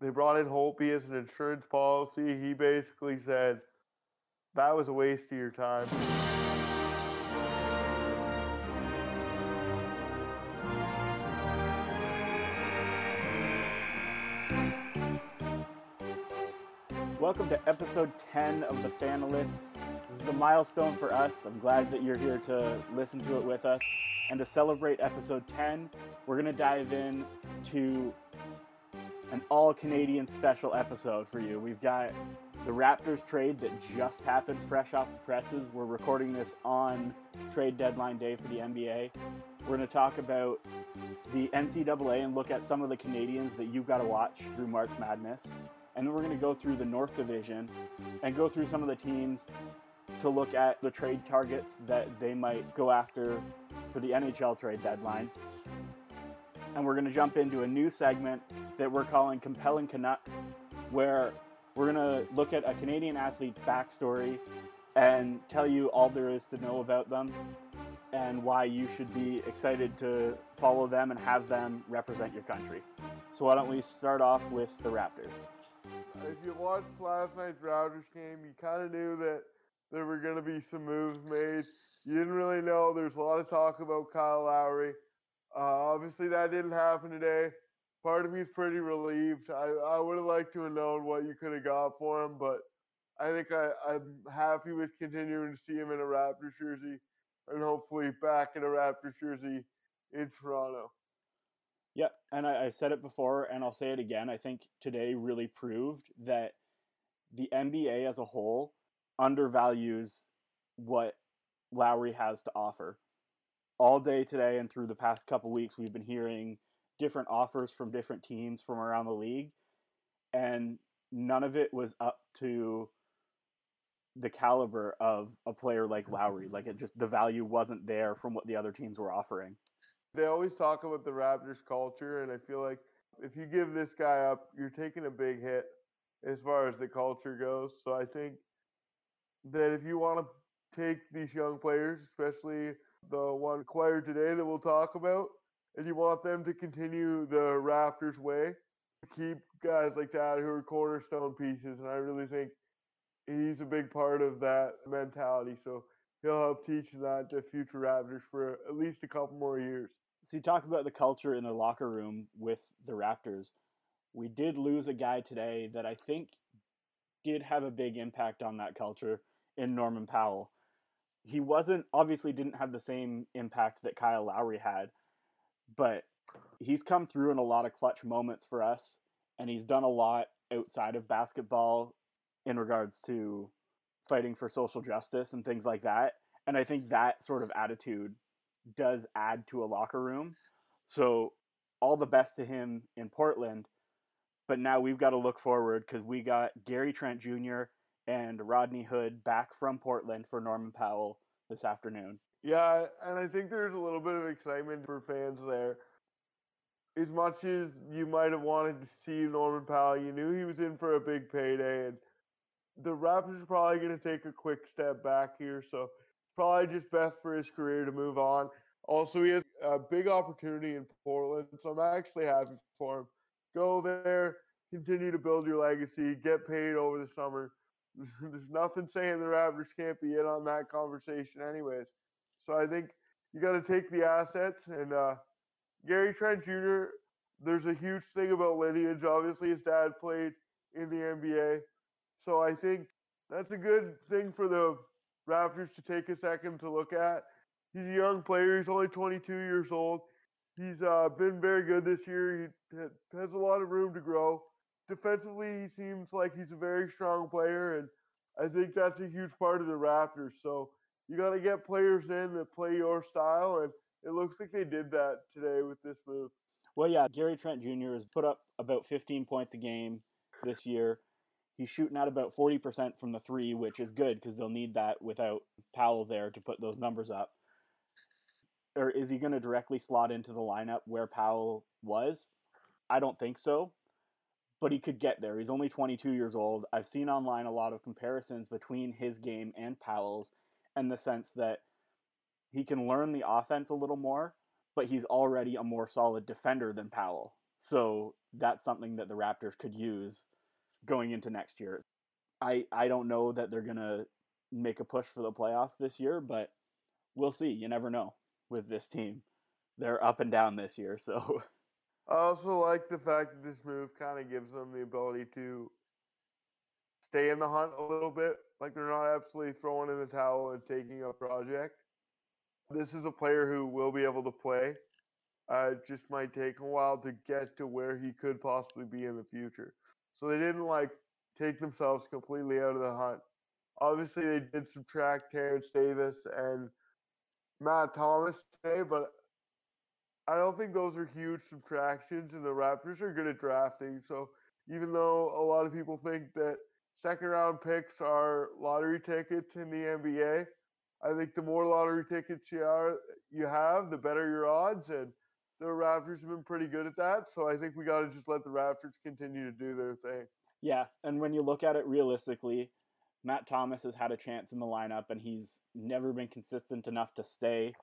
they brought in Holtby as an insurance policy. He basically said that was a waste of your time. Welcome to episode 10 of the Fanalysts. This is a milestone for us. I'm glad that you're here to listen to it with us. And to celebrate episode 10, we're going to dive in to an all Canadian special episode for you. We've got the Raptors trade that just happened fresh off the presses. We're recording this on trade deadline day for the NBA. We're going to talk about the NCAA and look at some of the Canadians that you've got to watch through March Madness. And then we're going to go through the North Division and go through some of the teams to look at the trade targets that they might go after for the NHL trade deadline. And we're going to jump into a new segment that we're calling Compelling Canucks, where we're going to look at a Canadian athlete's backstory and tell you all there is to know about them and why you should be excited to follow them and have them represent your country. So, why don't we start off with the Raptors? If you watched last night's Raptors game, you kind of knew that there were going to be some moves made. You didn't really know. There's a lot of talk about Kyle Lowry. Uh, obviously, that didn't happen today. Part of me is pretty relieved. I, I would have liked to have known what you could have got for him, but I think I, I'm happy with continuing to see him in a Raptors jersey and hopefully back in a Raptors jersey in Toronto. Yeah, and I, I said it before, and I'll say it again. I think today really proved that the NBA as a whole undervalues what Lowry has to offer. All day today and through the past couple weeks, we've been hearing different offers from different teams from around the league, and none of it was up to the caliber of a player like Lowry. Like it just the value wasn't there from what the other teams were offering. They always talk about the Raptors culture, and I feel like if you give this guy up, you're taking a big hit as far as the culture goes. So I think that if you want to take these young players, especially the one acquired today that we'll talk about, and you want them to continue the Raptors way, keep guys like that who are cornerstone pieces. And I really think he's a big part of that mentality. So he'll help teach that to future Raptors for at least a couple more years. So you talk about the culture in the locker room with the Raptors. We did lose a guy today that I think did have a big impact on that culture in Norman Powell. He wasn't obviously didn't have the same impact that Kyle Lowry had, but he's come through in a lot of clutch moments for us and he's done a lot outside of basketball in regards to fighting for social justice and things like that. And I think that sort of attitude does add to a locker room. So all the best to him in Portland. But now we've got to look forward because we got Gary Trent Jr. and Rodney Hood back from Portland for Norman Powell this afternoon. Yeah, and I think there's a little bit of excitement for fans there. As much as you might have wanted to see Norman Powell, you knew he was in for a big payday, and the Raptors are probably going to take a quick step back here. So probably just best for his career to move on. Also, he has a big opportunity in Portland, so I'm actually happy for him. Go there, continue to build your legacy, get paid over the summer. There's nothing saying the Raptors can't be in on that conversation, anyways. So I think you got to take the assets. And uh, Gary Trent Jr., there's a huge thing about lineage. Obviously, his dad played in the NBA. So I think that's a good thing for the Raptors to take a second to look at. He's a young player. He's only 22 years old. He's uh, been very good this year. He has a lot of room to grow. Defensively, he seems like he's a very strong player, and I think that's a huge part of the Raptors. So you got to get players in that play your style, and it looks like they did that today with this move. Well, yeah, Gary Trent Jr. has put up about 15 points a game this year. He's shooting at about 40% from the three, which is good because they'll need that without Powell there to put those numbers up. Or is he going to directly slot into the lineup where Powell was? I don't think so, but he could get there. He's only 22 years old. I've seen online a lot of comparisons between his game and Powell's in the sense that he can learn the offense a little more, but he's already a more solid defender than Powell. So that's something that the Raptors could use going into next year. I I don't know that they're going to make a push for the playoffs this year, but we'll see. You never know with this team. They're up and down this year, so I also like the fact that this move kind of gives them the ability to stay in the hunt a little bit. Like they're not absolutely throwing in the towel and taking a project. This is a player who will be able to play. Uh, it just might take a while to get to where he could possibly be in the future. So they didn't like take themselves completely out of the hunt. Obviously, they did subtract Terrence Davis and Matt Thomas today, but I don't think those are huge subtractions, and the Raptors are good at drafting. So even though a lot of people think that second round picks are lottery tickets in the NBA, I think the more lottery tickets you are you have, the better your odds. And the Raptors have been pretty good at that. So I think we got to just let the Raptors continue to do their thing. Yeah, and when you look at it realistically, Matt Thomas has had a chance in the lineup, and he's never been consistent enough to stay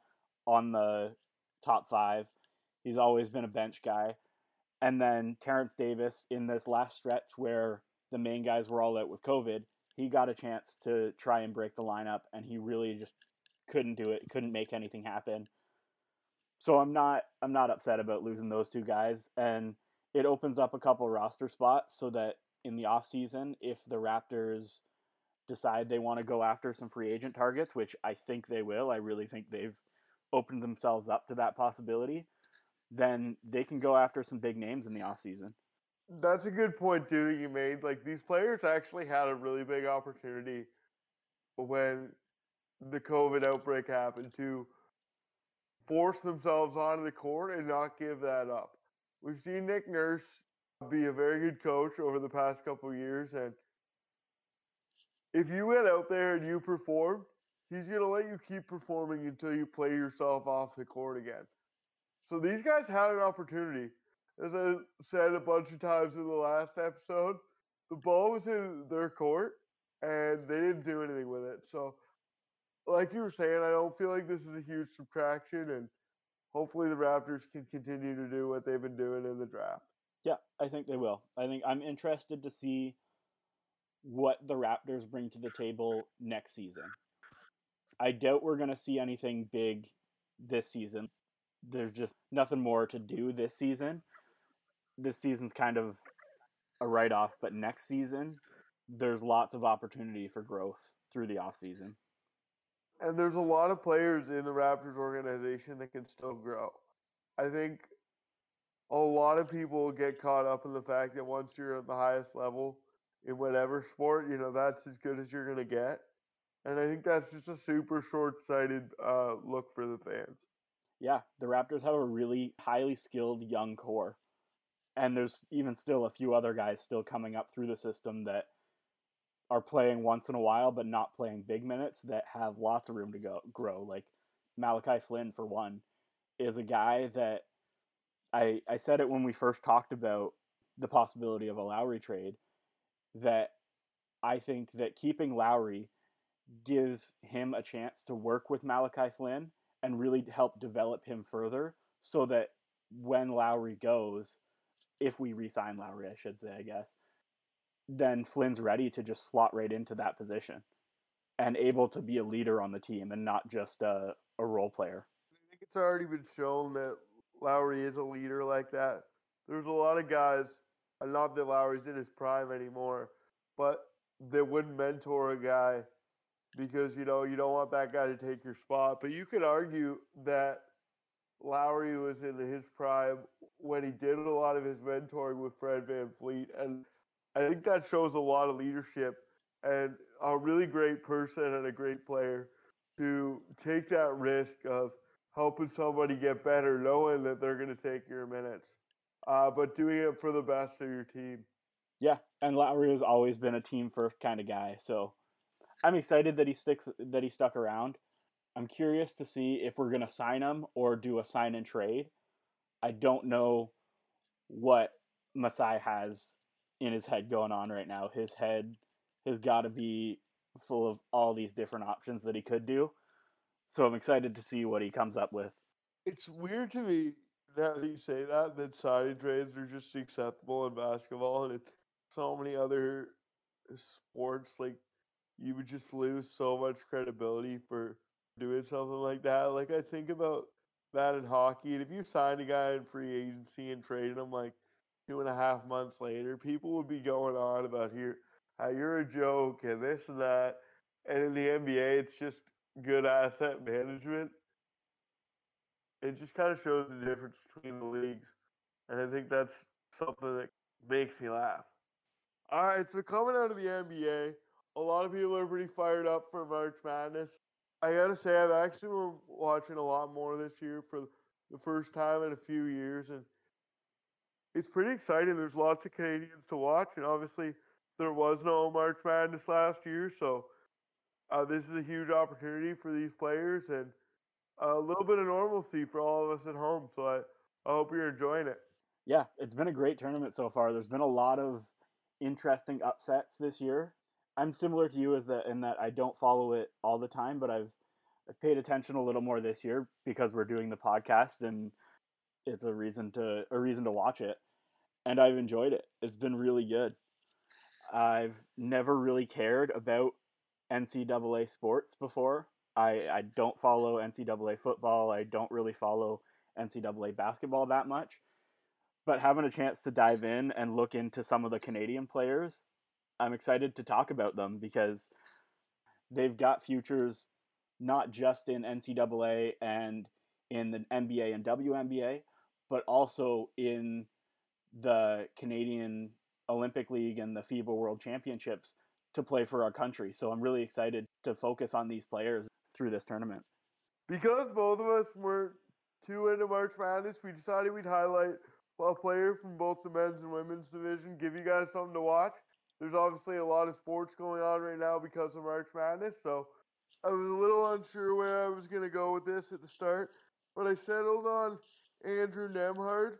on the top five. He's always been a bench guy. And then Terrence Davis in this last stretch where the main guys were all out with COVID, he got a chance to try and break the lineup, and he really just couldn't do it. Couldn't make anything happen. So I'm not I'm not upset about losing those two guys, and it opens up a couple roster spots so that in the off season, if the Raptors decide they want to go after some free agent targets, which I think they will, I really think they've opened themselves up to that possibility, then they can go after some big names in the off season. That's a good point too that you made. Like these players actually had a really big opportunity when the COVID outbreak happened to force themselves onto the court and not give that up. We've seen Nick Nurse be a very good coach over the past couple years, and if you went out there and you performed, he's gonna let you keep performing until you play yourself off the court again. So these guys had an opportunity. As I said a bunch of times in the last episode, the ball was in their court and they didn't do anything with it. So like you were saying, I don't feel like this is a huge subtraction, and hopefully the Raptors can continue to do what they've been doing in the draft. Yeah, I think they will. I think I'm interested to see what the Raptors bring to the table next season. I doubt we're going to see anything big this season. There's just nothing more to do this season. This season's kind of a write off, but next season, there's lots of opportunity for growth through the off season and there's a lot of players in the Raptors organization that can still grow. I think a lot of people get caught up in the fact that once you're at the highest level in whatever sport, you know, that's as good as you're going to get. And I think that's just a super short sighted uh, look for the fans. Yeah, the Raptors have a really highly skilled young core. And there's even still a few other guys still coming up through the system that are playing once in a while but not playing big minutes that have lots of room to go grow. Like Malachi Flynn, for one, is a guy that I I said it when we first talked about the possibility of a Lowry trade that I think that keeping Lowry gives him a chance to work with Malachi Flynn and really help develop him further so that when Lowry goes, if we re-sign Lowry, I should say, I guess, then Flynn's ready to just slot right into that position and able to be a leader on the team and not just a, a role player. I think it's already been shown that Lowry is a leader like that. There's a lot of guys, not that Lowry's in his prime anymore, but that wouldn't mentor a guy because you know you don't want that guy to take your spot. But you could argue that Lowry was in his prime when he did a lot of his mentoring with Fred Van VanVleet, and I think that shows a lot of leadership and a really great person and a great player to take that risk of helping somebody get better, knowing that they're going to take your minutes, uh, but doing it for the best of your team. Yeah, and Lowry has always been a team first kind of guy, so I'm excited that he sticks that he stuck around. I'm curious to see if we're to sign him or do a sign and trade. I don't know what Masai has in his head going on right now. His head has got to be full of all these different options that he could do. So I'm excited to see what he comes up with. It's weird to me that you say that, that signing trades are just acceptable in basketball and in so many other sports. Like you would just lose so much credibility for doing something like that. Like I think about that in hockey, and if you signed a guy in free agency and traded him like two and a half months later, people would be going on about here how you're a joke and this and that. And in the NBA, it's just good asset management. It just kind of shows the difference between the leagues. And I think that's something that makes me laugh. All right, so coming out of the NBA, a lot of people are pretty fired up for March Madness. I gotta say, I've actually been watching a lot more this year for the first time in a few years, and it's pretty exciting. There's lots of Canadians to watch, and obviously there was no March Madness last year, so uh, this is a huge opportunity for these players and a little bit of normalcy for all of us at home. So I, I hope you're enjoying it. Yeah, it's been a great tournament so far. There's been a lot of interesting upsets this year. I'm similar to you as that in that I don't follow it all the time, but I've I've paid attention a little more this year because we're doing the podcast and it's a reason to a reason to watch it. And I've enjoyed it. It's been really good. I've never really cared about NCAA sports before. I, I don't follow NCAA football. I don't really follow NCAA basketball that much. But having a chance to dive in and look into some of the Canadian players, I'm excited to talk about them because they've got futures not just in NCAA and in the NBA and WNBA, but also in the Canadian Olympic League and the FIBA World Championships to play for our country. So I'm really excited to focus on these players through this tournament. Because both of us were too into March Madness, we decided we'd highlight a player from both the men's and women's division, give you guys something to watch. There's obviously a lot of sports going on right now because of March Madness, so I was a little unsure where I was going to go with this at the start, but I settled on Andrew Nembhard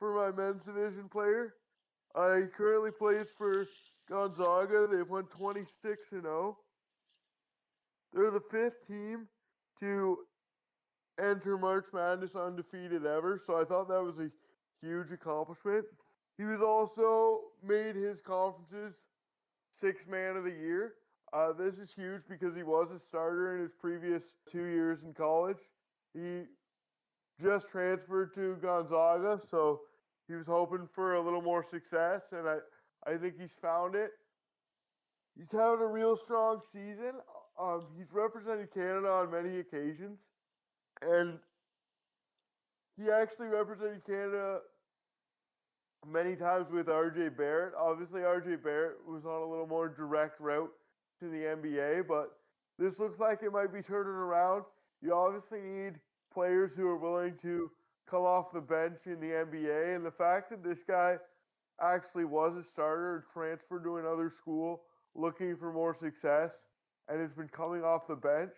for my men's division player. He currently plays for Gonzaga. They've won 26 and 0. They're the fifth team to enter March Madness undefeated ever, so I thought that was a huge accomplishment. He was also made his conference's sixth man of the year. Uh, this is huge because he was a starter in his previous two years in college. He just transferred to Gonzaga, so he was hoping for a little more success, and I, I think he's found it. He's having a real strong season. Um, he's represented Canada on many occasions, and he actually represented Canada many times with RJ Barrett. Obviously, RJ Barrett was on a little more direct route to the NBA, but this looks like it might be turning around. You obviously need players who are willing to come off the bench in the NBA, and the fact that this guy actually was a starter transferred to another school looking for more success and has been coming off the bench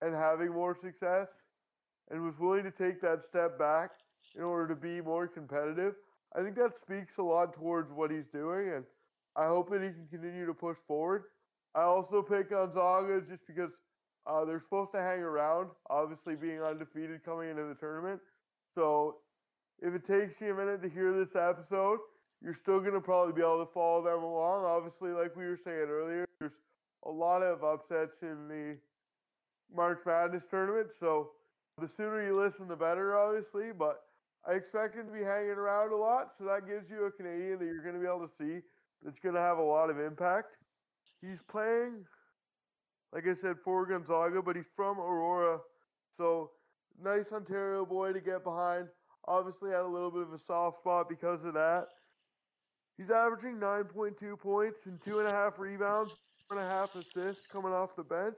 and having more success and was willing to take that step back in order to be more competitive. I think that speaks a lot towards what he's doing, and I hope that he can continue to push forward. I also pick Gonzaga just because uh, they're supposed to hang around, obviously being undefeated coming into the tournament. So if it takes you a minute to hear this episode, you're still going to probably be able to follow them along. Obviously, like we were saying earlier, there's a lot of upsets in the March Madness tournament. So the sooner you listen, the better, obviously. But I expect him to be hanging around a lot. So that gives you a Canadian that you're going to be able to see that's going to have a lot of impact. He's playing, like I said, for Gonzaga, but he's from Aurora. So nice Ontario boy to get behind. Obviously, had a little bit of a soft spot because of that. He's averaging 9.2 points and two and a half rebounds, four and a half assists coming off the bench.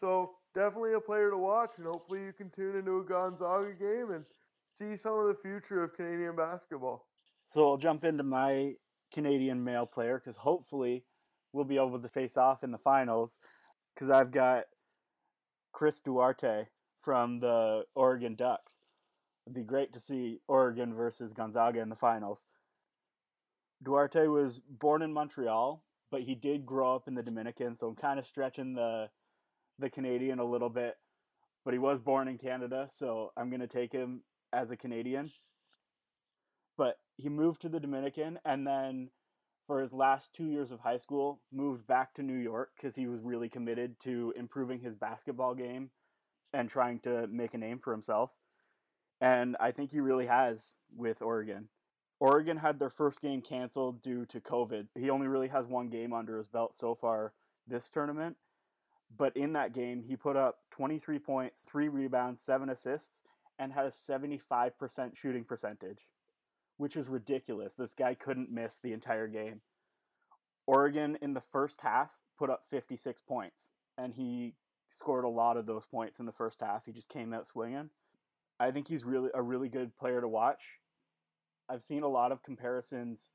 So definitely a player to watch, and hopefully you can tune into a Gonzaga game and see some of the future of Canadian basketball. So I'll jump into my Canadian male player because hopefully we'll be able to face off in the finals because I've got Chris Duarte from the Oregon Ducks. It'd be great to see Oregon versus Gonzaga in the finals. Duarte was born in Montreal, but he did grow up in the Dominican, so I'm kind of stretching the the Canadian a little bit. But he was born in Canada, so I'm going to take him as a Canadian. but he moved to the Dominican and then for his last two years of high school moved back to New York because he was really committed to improving his basketball game and trying to make a name for himself. And I think he really has with Oregon. Oregon had their first game canceled due to COVID. He only really has one game under his belt so far this tournament. But in that game, he put up 23 points, three rebounds, seven assists, and had a 75% shooting percentage, which is ridiculous. This guy couldn't miss the entire game. Oregon in the first half put up 56 points, and he scored a lot of those points in the first half. He just came out swinging. I think he's really a really good player to watch. I've seen a lot of comparisons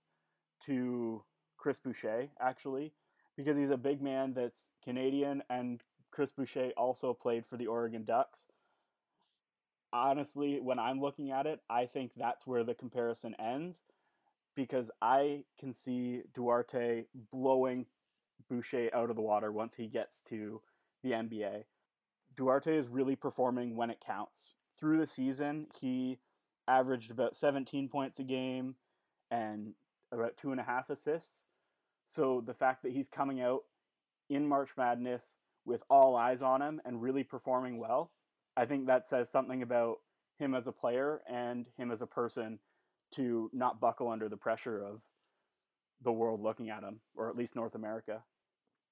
to Chris Boucher actually because he's a big man that's Canadian and Chris Boucher also played for the Oregon Ducks. Honestly, when I'm looking at it, I think that's where the comparison ends because I can see Duarte blowing Boucher out of the water once he gets to the NBA. Duarte is really performing when it counts. Through the season, he averaged about 17 points a game and about two and a half assists. So the fact that he's coming out in March Madness with all eyes on him and really performing well, I think that says something about him as a player and him as a person to not buckle under the pressure of the world looking at him, or at least North America.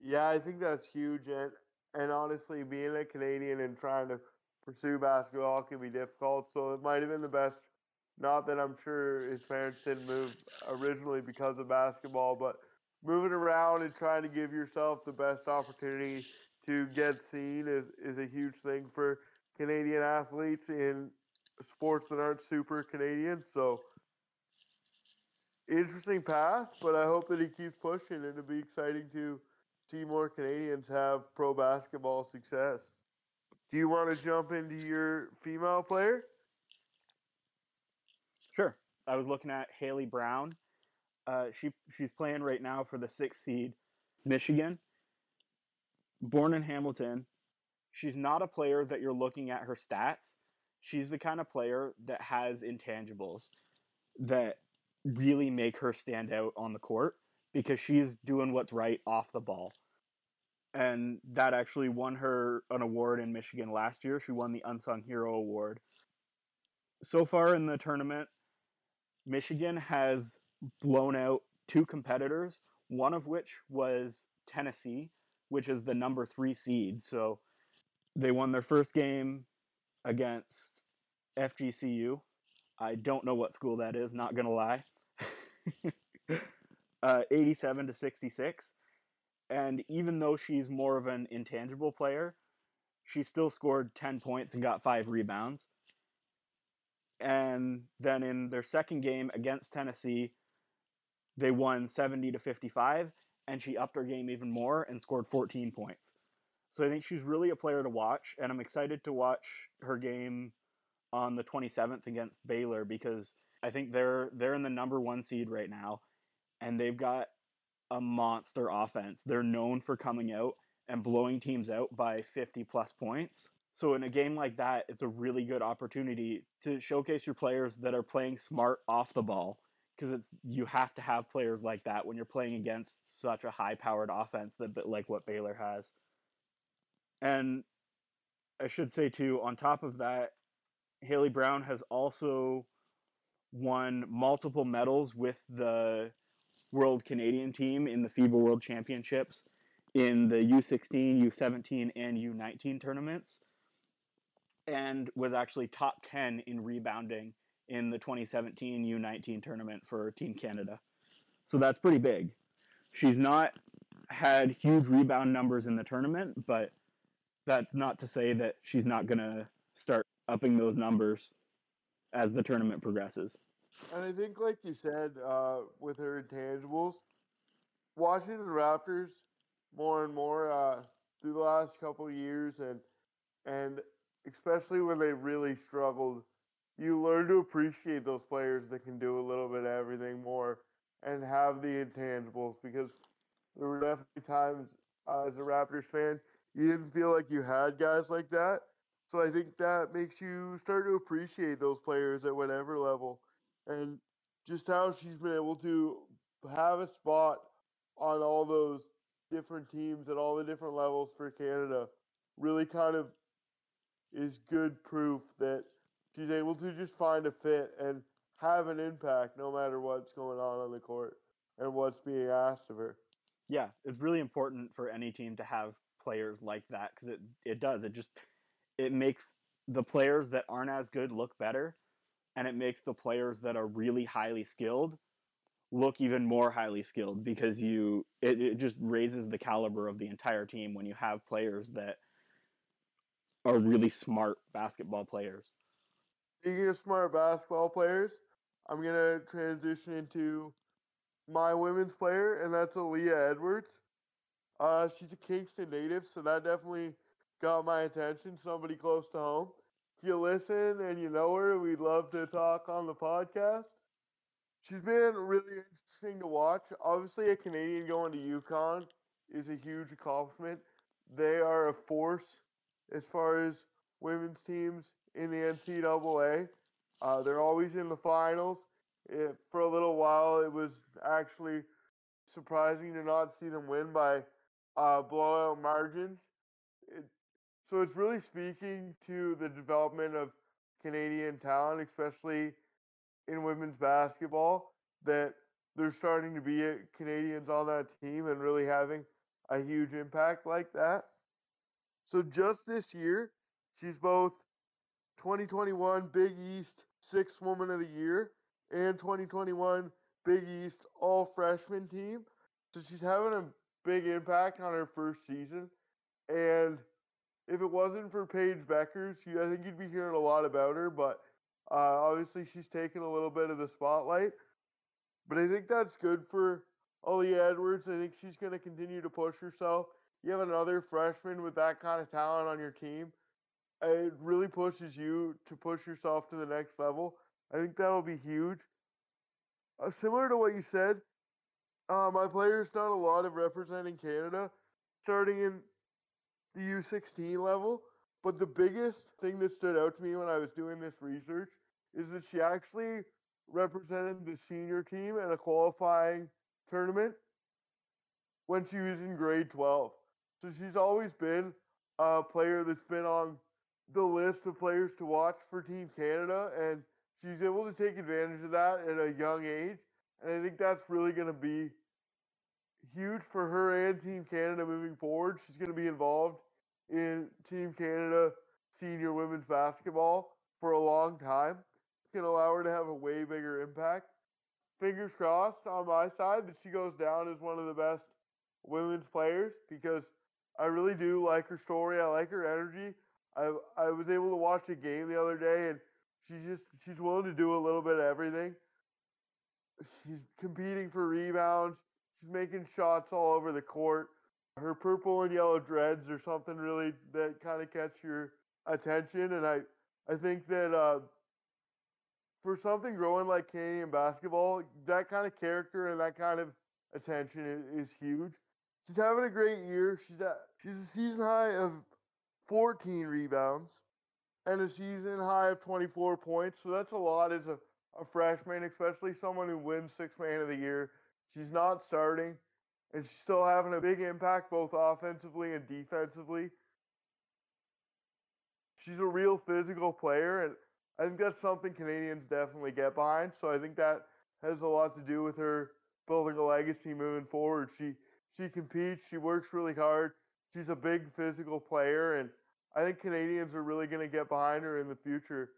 Yeah, I think that's huge. And, and honestly, being a Canadian and trying to pursue basketball can be difficult. So it might have been the best. Not that I'm sure his parents didn't move originally because of basketball, but moving around and trying to give yourself the best opportunity to get seen is, is a huge thing for Canadian athletes in sports that aren't super Canadian. So interesting path, but I hope that he keeps pushing and it'll be exciting to see more Canadians have pro basketball success. Do you want to jump into your female player? Sure. I was looking at Hailey Brown. Uh, she she's playing right now for the sixth seed, Michigan. Born in Hamilton, she's not a player that you're looking at her stats. She's the kind of player that has intangibles that really make her stand out on the court because she's doing what's right off the ball. And that actually won her an award in Michigan last year. She won the Unsung Hero Award. So far in the tournament, Michigan has blown out two competitors, one of which was Tennessee, which is the number three seed. So they won their first game against FGCU. I don't know what school that is, not going to lie. uh, 87 to 66. And even though she's more of an intangible player, she still scored 10 points and got five rebounds. And then in their second game against Tennessee, they won 70 to 55, and she upped her game even more and scored 14 points. So I think she's really a player to watch, and I'm excited to watch her game on the 27th against Baylor because I think they're they're in the number one seed right now, and they've got a monster offense. They're known for coming out and blowing teams out by 50 plus points. So in a game like that, it's a really good opportunity to showcase your players that are playing smart off the ball because it's you have to have players like that when you're playing against such a high-powered offense that like what Baylor has. And I should say too, on top of that, Hailey Brown has also won multiple medals with the World Canadian team in the FIBA World Championships in the U16, U17, and U19 tournaments, and was actually top 10 in rebounding in the 2017 U19 tournament for Team Canada. So that's pretty big. She's not had huge rebound numbers in the tournament, but that's not to say that she's not going to start upping those numbers as the tournament progresses. And I think, like you said, uh, with her intangibles, watching the Raptors more and more uh, through the last couple years, and and especially when they really struggled, you learn to appreciate those players that can do a little bit of everything more and have the intangibles because there were definitely times uh, as a Raptors fan you didn't feel like you had guys like that. So I think that makes you start to appreciate those players at whatever level. And just how she's been able to have a spot on all those different teams at all the different levels for Canada really kind of is good proof that she's able to just find a fit and have an impact no matter what's going on on the court and what's being asked of her. Yeah, it's really important for any team to have players like that because it it does it just it makes the players that aren't as good look better and it makes the players that are really highly skilled look even more highly skilled because you it, it just raises the caliber of the entire team when you have players that are really smart basketball players. Speaking of smart basketball players, I'm gonna transition into my women's player, and that's Aaliyah Edwards. Uh, she's a Kingston native, so that definitely got my attention. Somebody close to home. If you listen and you know her, we'd love to talk on the podcast. She's been really interesting to watch. Obviously, a Canadian going to UConn is a huge accomplishment. They are a force as far as women's teams in the NCAA. Uh, they're always in the finals. It, for a little while, it was actually surprising to not see them win by uh, blowout margins. It, so it's really speaking to the development of Canadian talent, especially in women's basketball, that there's starting to be Canadians on that team and really having a huge impact like that. So just this year, she's both 2021 Big East Sixth Woman of the Year and 2021 Big East All Freshman Team. So she's having a big impact on her first season. And if it wasn't for Paige Bueckers, you, I think you'd be hearing a lot about her. But uh, obviously, she's taken a little bit of the spotlight. But I think that's good for Aaliyah Edwards. I think she's going to continue to push herself. You have another freshman with that kind of talent on your team. It really pushes you to push yourself to the next level. I think that'll be huge. Uh, similar to what you said, uh, my player's done a lot of representing Canada, starting in the U16 level. But the biggest thing that stood out to me when I was doing this research is that she actually represented the senior team in a qualifying tournament when she was in grade 12. So she's always been a player that's been on the list of players to watch for Team Canada, and she's able to take advantage of that at a young age. And I think that's really going to be huge for her and Team Canada moving forward. She's going to be involved in Team Canada senior women's basketball for a long time. It's going to allow her to have a way bigger impact. Fingers crossed on my side that she goes down as one of the best women's players because I really do like her story. I like her energy. I I was able to watch a game the other day and she's just she's willing to do a little bit of everything. She's competing for rebounds. She's making shots all over the court. Her purple and yellow dreads are something really that kind of catch your attention, and I I think that uh, for something growing like Canadian basketball, that kind of character and that kind of attention is, huge. She's having a great year. She's at she's a season high of 14 rebounds and a season high of 24 points. So that's a lot as a, a freshman, especially someone who wins six man of the year. She's not starting, and she's still having a big impact both offensively and defensively. She's a real physical player, and I think that's something Canadians definitely get behind. So I think that has a lot to do with her building a legacy moving forward. She she competes, she works really hard. She's a big physical player, and I think Canadians are really going to get behind her in the future.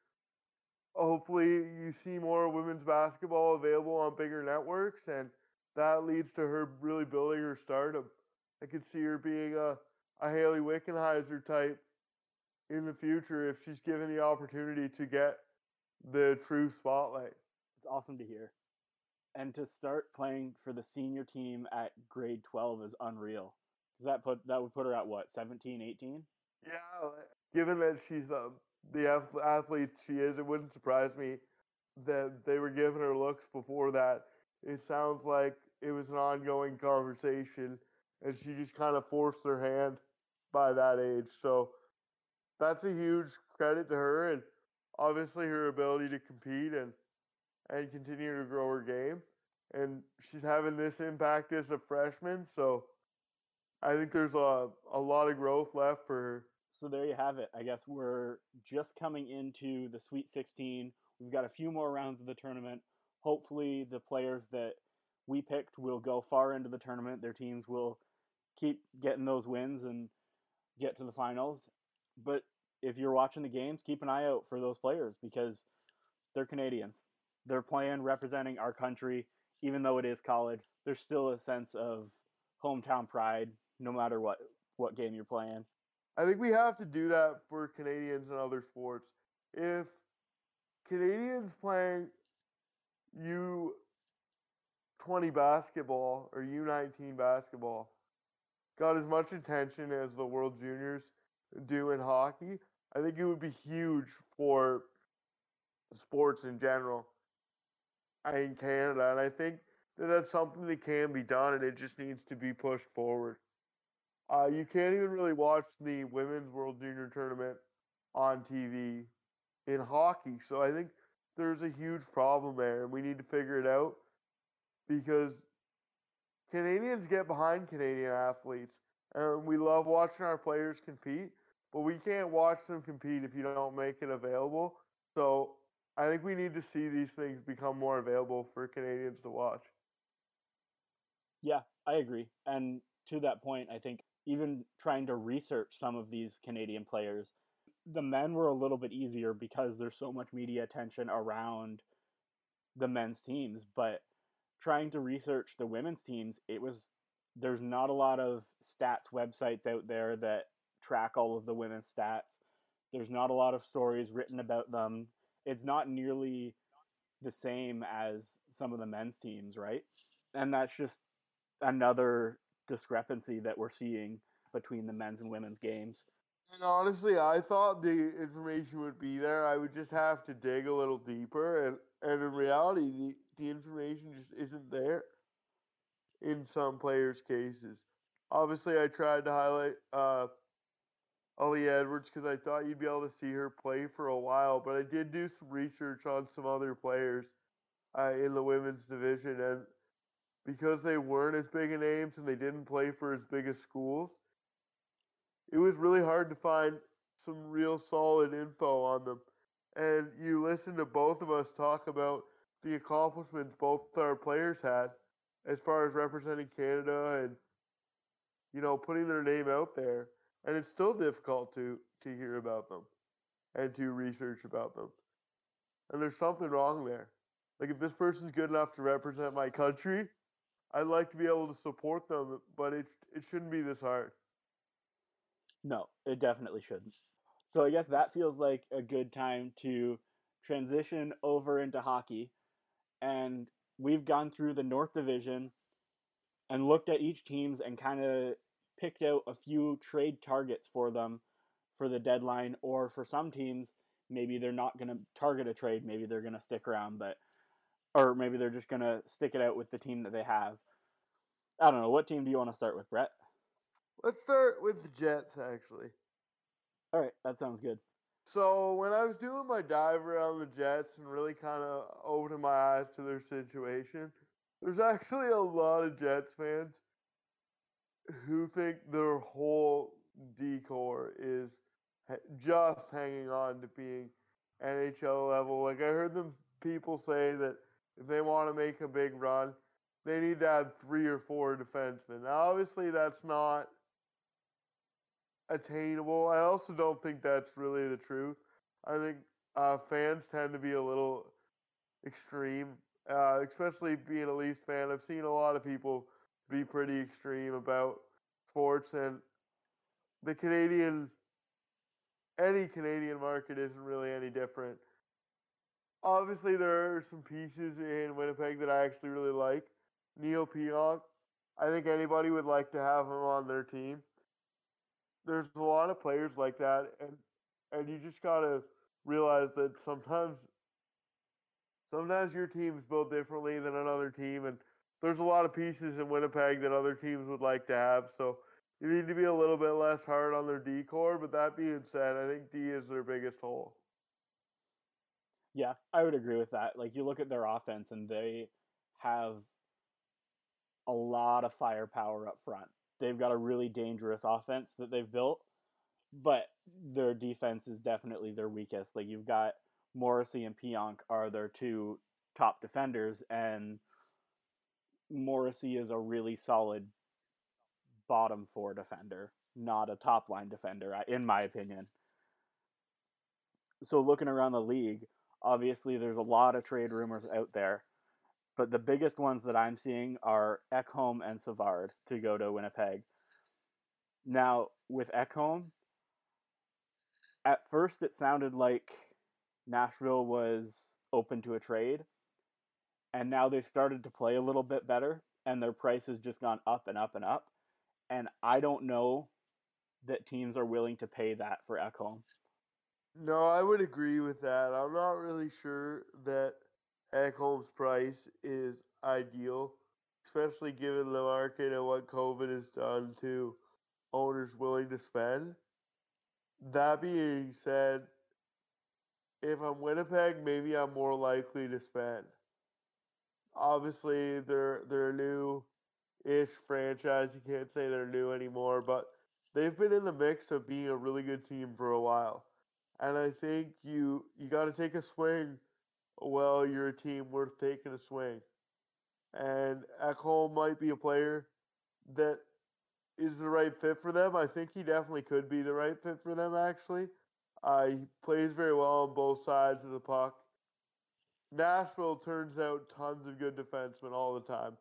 Hopefully, you see more women's basketball available on bigger networks, and that leads to her really building her stardom. I could see her being a, a Hayley Wickenheiser type in the future if she's given the opportunity to get the true spotlight. It's awesome to hear. And to start playing for the senior team at grade 12 is unreal. Does that put that would put her at what, 17, 18? Yeah, given that she's uh, the athlete she is, it wouldn't surprise me that they were giving her looks before that. It sounds like it was an ongoing conversation, and she just kind of forced her hand by that age. So that's a huge credit to her, and obviously her ability to compete. And and continue to grow her game. And she's having this impact as a freshman, so I think there's a, a lot of growth left for her. So there you have it. I guess we're just coming into the Sweet 16. We've got a few more rounds of the tournament. Hopefully, the players that we picked will go far into the tournament. Their teams will keep getting those wins and get to the finals. But if you're watching the games, keep an eye out for those players because they're Canadians. They're playing representing our country, even though it is college. There's still a sense of hometown pride, no matter what what game you're playing. I think we have to do that for Canadians and other sports. If Canadians playing U 20 basketball or U19 basketball got as much attention as the World Juniors do in hockey, I think it would be huge for sports in general in Canada. And I think that that's something that can be done and it just needs to be pushed forward. Uh, you can't even really watch the Women's World Junior Tournament on TV in hockey. So I think there's a huge problem there and we need to figure it out because Canadians get behind Canadian athletes and we love watching our players compete, but we can't watch them compete if you don't make it available. So I think we need to see these things become more available for Canadians to watch. Yeah, I agree. And to that point, I think even trying to research some of these Canadian players, the men were a little bit easier because there's so much media attention around the men's teams. But trying to research the women's teams, it was there's not a lot of stats websites out there that track all of the women's stats. There's not a lot of stories written about them. It's not nearly the same as some of the men's teams, right? And that's just another discrepancy that we're seeing between the men's and women's games. And honestly, I thought the information would be there. I would just have to dig a little deeper, and, and in reality, the, the information just isn't there in some players' cases. Obviously, I tried to highlight uh, Aaliyah Edwards because I thought you'd be able to see her play for a while, but I did do some research on some other players uh, in the women's division, and because they weren't as big of names and they didn't play for as big of schools, it was really hard to find some real solid info on them. And you listen to both of us talk about the accomplishments both our players had as far as representing Canada and you know putting their name out there and it's still difficult to to hear about them and to research about them and there's something wrong there like if this person's good enough to represent my country i'd like to be able to support them but it it shouldn't be this hard. No it definitely shouldn't. So i guess that feels like a good time to transition over into hockey and we've gone through the North Division and looked at each teams and kind of picked out a few trade targets for them for the deadline or for some teams maybe they're not going to target a trade maybe they're going to stick around but or maybe they're just going to stick it out with the team that they have. I don't know what team do you want to start with brett? Let's start with the jets actually. All right that sounds good. So when I was doing my dive around the Jets and really kind of opening my eyes to their situation, there's actually a lot of Jets fans who think their whole D core is just hanging on to being NHL level. Like I heard them people say that if they want to make a big run, they need to add three or four defensemen. Now, obviously, that's not attainable. I also don't think that's really the truth. I think uh, fans tend to be a little extreme, uh, especially being a Leafs fan. I've seen a lot of people be pretty extreme about sports, and the Canadian, any Canadian market isn't really any different. Obviously, there are some pieces in Winnipeg that I actually really like. Neal Pionk, I think anybody would like to have him on their team there's a lot of players like that, and and you just gotta realize that sometimes sometimes your team's built differently than another team, and there's a lot of pieces in Winnipeg that other teams would like to have. So you need to be a little bit less hard on their D core. But that being said, I think D is their biggest hole. Yeah, I would agree with that. Like you look at their offense and they have a lot of firepower up front. They've got a really dangerous offense that they've built, but their defense is definitely their weakest. Like you've got Morrissey and Pionk are their two top defenders, and Morrissey is a really solid bottom four defender, not a top line defender, in my opinion. So looking around the league, obviously there's a lot of trade rumors out there, but the biggest ones that I'm seeing are Ekholm and Savard to go to Winnipeg. Now with Ekholm, at first it sounded like Nashville was open to a trade, and now they've started to play a little bit better, and their price has just gone up and up and up. And I don't know that teams are willing to pay that for Ekholm. No, I would agree with that. I'm not really sure that Ekholm's price is ideal, especially given the market and what COVID has done to owners willing to spend. That being said, if I'm Winnipeg, maybe I'm more likely to spend. Obviously, they're they're a new-ish franchise. You can't say they're new anymore, but they've been in the mix of being a really good team for a while. And I think you you got to take a swing. Well, you're a team worth taking a swing. And Ekholm might be a player that is the right fit for them. I think he definitely could be the right fit for them, actually. Uh, he plays very well on both sides of the puck. Nashville turns out tons of good defensemen all the time.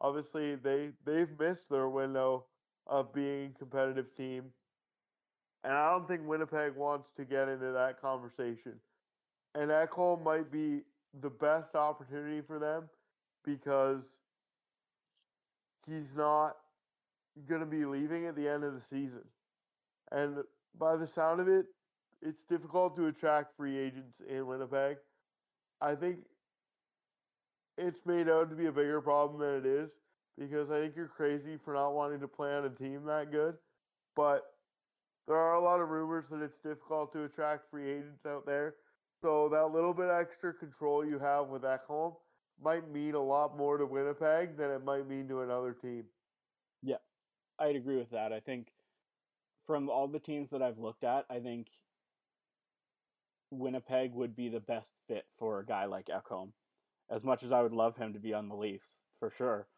Obviously, they they've missed their window of being a competitive team, and I don't think Winnipeg wants to get into that conversation. And Ekholm might be the best opportunity for them because he's not going to be leaving at the end of the season. And by the sound of it, it's difficult to attract free agents in Winnipeg. I think it's made out to be a bigger problem than it is because I think you're crazy for not wanting to play on a team that good. But there are a lot of rumors that it's difficult to attract free agents out there. So that little bit extra control you have with Ekholm might mean a lot more to Winnipeg than it might mean to another team. Yeah, I'd agree with that. I think from all the teams that I've looked at, I think Winnipeg would be the best fit for a guy like Ekholm. As much as I would love him to be on the Leafs, for sure,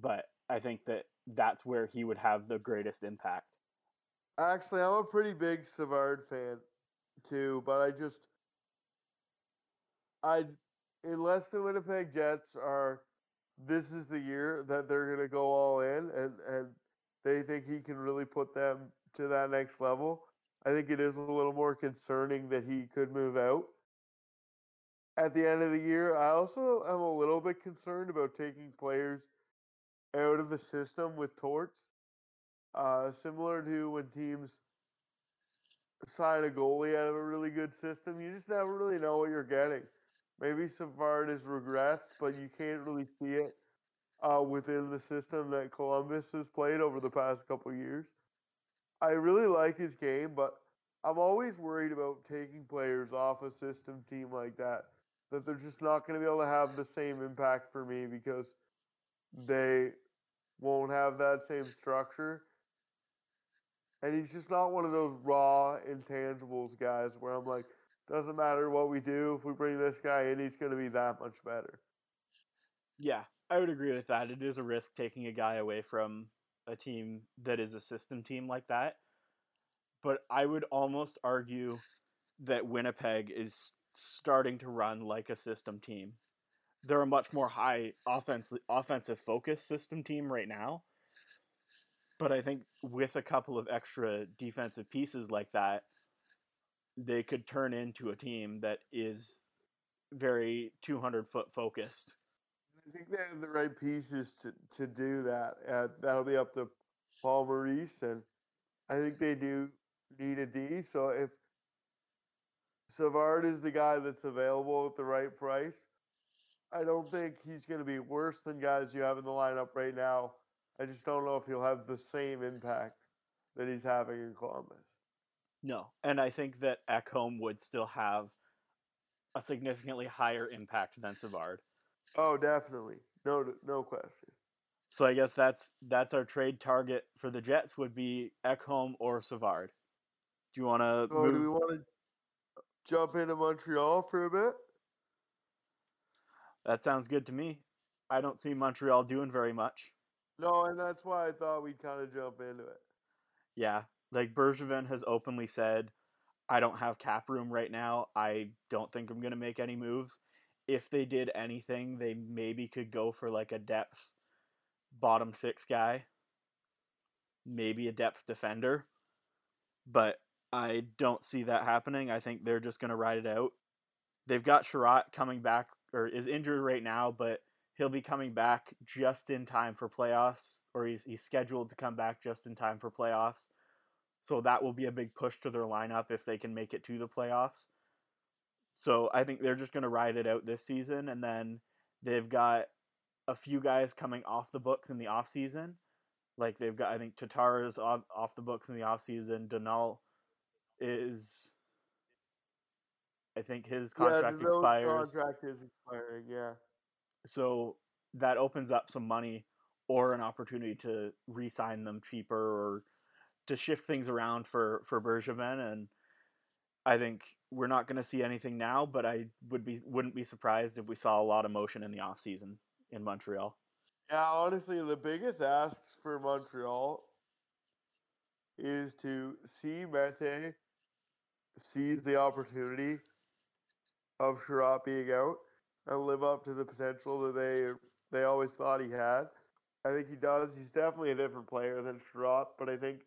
but I think that that's where he would have the greatest impact. Actually, I'm a pretty big Savard fan too, but I just I unless the Winnipeg Jets are this is the year that they're going to go all in and and they think he can really put them to that next level. I think it is a little more concerning that he could move out at the end of the year. I also am a little bit concerned about taking players out of the system with torts. Uh, similar to when teams sign a goalie out of a really good system, you just never really know what you're getting. Maybe Savard has regressed, but you can't really see it uh, within the system that Columbus has played over the past couple years. I really like his game, but I'm always worried about taking players off a system team like that. That they're just not going to be able to have the same impact for me because they won't have that same structure. And he's just not one of those raw intangibles guys where I'm like, doesn't matter what we do, if we bring this guy in, he's going to be that much better. Yeah, I would agree with that. It is a risk taking a guy away from a team that is a system team like that. But I would almost argue that Winnipeg is starting to run like a system team. They're a much more high offensive offensive focused system team right now. But I think with a couple of extra defensive pieces like that, they could turn into a team that is very 200 foot focused. I think they have the right pieces to, to do that. Uh, that'll be up to Paul Maurice, and I think they do need a D. So if Savard is the guy that's available at the right price, I don't think he's going to be worse than guys you have in the lineup right now. I just don't know if he'll have the same impact that he's having in Columbus. No, and I think that Ekholm would still have a significantly higher impact than Savard. Oh, definitely. No, no question. So I guess that's that's our trade target for the Jets would be Ekholm or Savard. Do you want to? So move? do we want to jump into Montreal for a bit? That sounds good to me. I don't see Montreal doing very much. No, and that's why I thought we'd kind of jump into it. Yeah, like Bergevin has openly said, I don't have cap room right now. I don't think I'm going to make any moves. If they did anything, they maybe could go for like a depth bottom six guy, maybe a depth defender. But I don't see that happening. I think they're just going to ride it out. They've got Chiarot coming back, or is injured right now, but he'll be coming back just in time for playoffs, or he's, he's scheduled to come back just in time for playoffs. So that will be a big push to their lineup if they can make it to the playoffs. So I think they're just going to ride it out this season, and then they've got a few guys coming off the books in the off season. Like they've got, I think Tatar is off, off the books in the off season. Danault is, I think his contract yeah, expires. Contract is expiring. Yeah. So that opens up some money or an opportunity to re-sign them cheaper or to shift things around for for Bergevin and I think we're not going to see anything now, but I would be wouldn't be surprised if we saw a lot of motion in the off season in Montreal. Yeah, honestly, the biggest asks for Montreal is to see Mete seize the opportunity of Chiarot being out and live up to the potential that they they always thought he had. I think he does. He's definitely a different player than Chiarot, but I think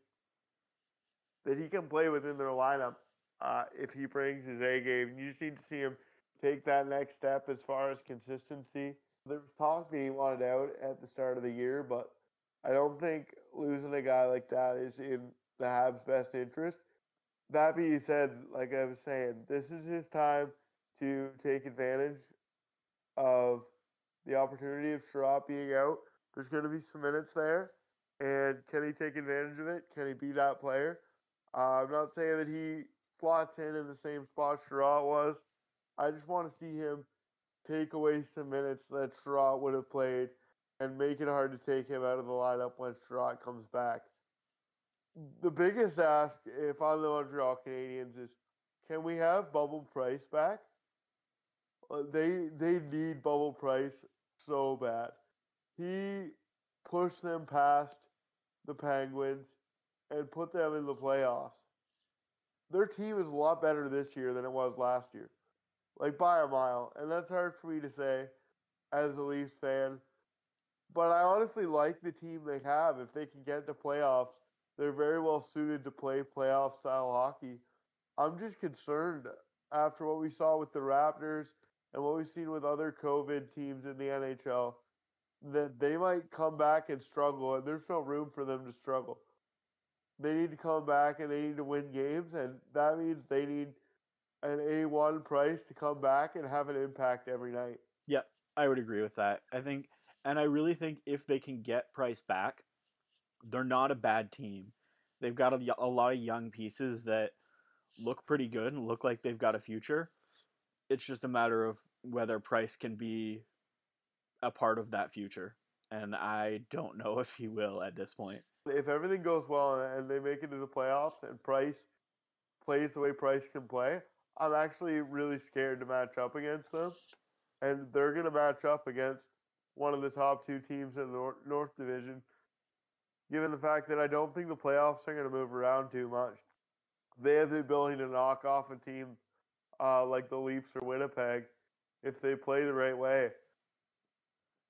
that he can play within their lineup uh, if he brings his A game. You just need to see him take that next step as far as consistency. There was talk that he wanted out at the start of the year, but I don't think losing a guy like that is in the Habs' best interest. That being said, like I was saying, this is his time to take advantage of the opportunity of Chiarot being out. There's going to be some minutes there, and can he take advantage of it? Can he be that player? Uh, I'm not saying that he slots in in the same spot Chiarot was. I just want to see him take away some minutes that Chiarot would have played and make it hard to take him out of the lineup when Chiarot comes back. The biggest ask, if I'm the Montreal Canadiens, is can we have Bubble Price back? Uh, they they need Bubble Price so bad. He pushed them past the Penguins and put them in the playoffs. Their team is a lot better this year than it was last year, like by a mile. And that's hard for me to say as a Leafs fan. But I honestly like the team they have. If they can get to playoffs, they're very well suited to play playoff style hockey. I'm just concerned after what we saw with the Raptors and what we've seen with other COVID teams in the NHL that they might come back and struggle, and there's no room for them to struggle. They need to come back and they need to win games, and that means they need an A1 price to come back and have an impact every night. Yep, I would agree with that. I think, and I really think if they can get Price back, they're not a bad team. They've got a, a lot of young pieces that look pretty good and look like they've got a future. It's just a matter of whether Price can be a part of that future. And I don't know if he will at this point. If everything goes well and they make it to the playoffs and Price plays the way Price can play, I'm actually really scared to match up against them. And they're going to match up against one of the top two teams in the North, Division, given the fact that I don't think the playoffs are going to move around too much. They have the ability to knock off a team uh, like the Leafs or Winnipeg if they play the right way.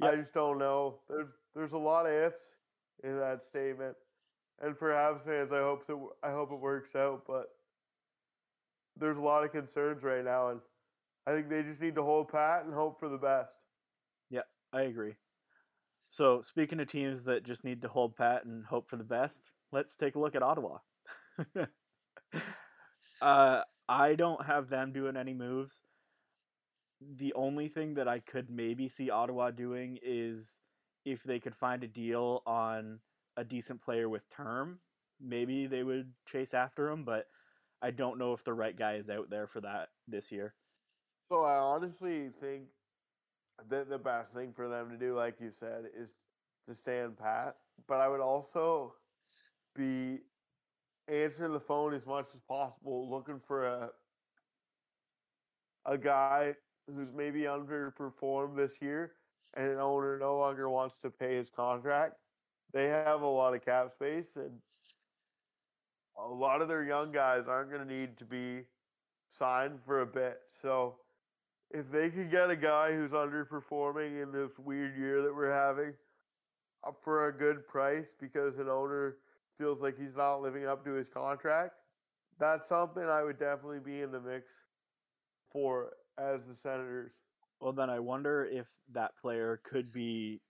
I just don't know. There's there's a lot of ifs in that statement, and for Habs fans, I hope so. I hope it works out, but there's a lot of concerns right now, and I think they just need to hold pat and hope for the best. Yeah, I agree. So speaking of teams that just need to hold pat and hope for the best, let's take a look at Ottawa. uh, I don't have them doing any moves the only thing that I could maybe see Ottawa doing is if they could find a deal on a decent player with term, maybe they would chase after him, but I don't know if the right guy is out there for that this year. So I honestly think that the best thing for them to do, like you said, is to stand pat. But I would also be answering the phone as much as possible, looking for a a guy who's maybe underperformed this year and an owner no longer wants to pay his contract. They have a lot of cap space and a lot of their young guys aren't going to need to be signed for a bit. So if they could get a guy who's underperforming in this weird year that we're having up for a good price because an owner feels like he's not living up to his contract, that's something I would definitely be in the mix for as the Senators. Well, then I wonder if that player could be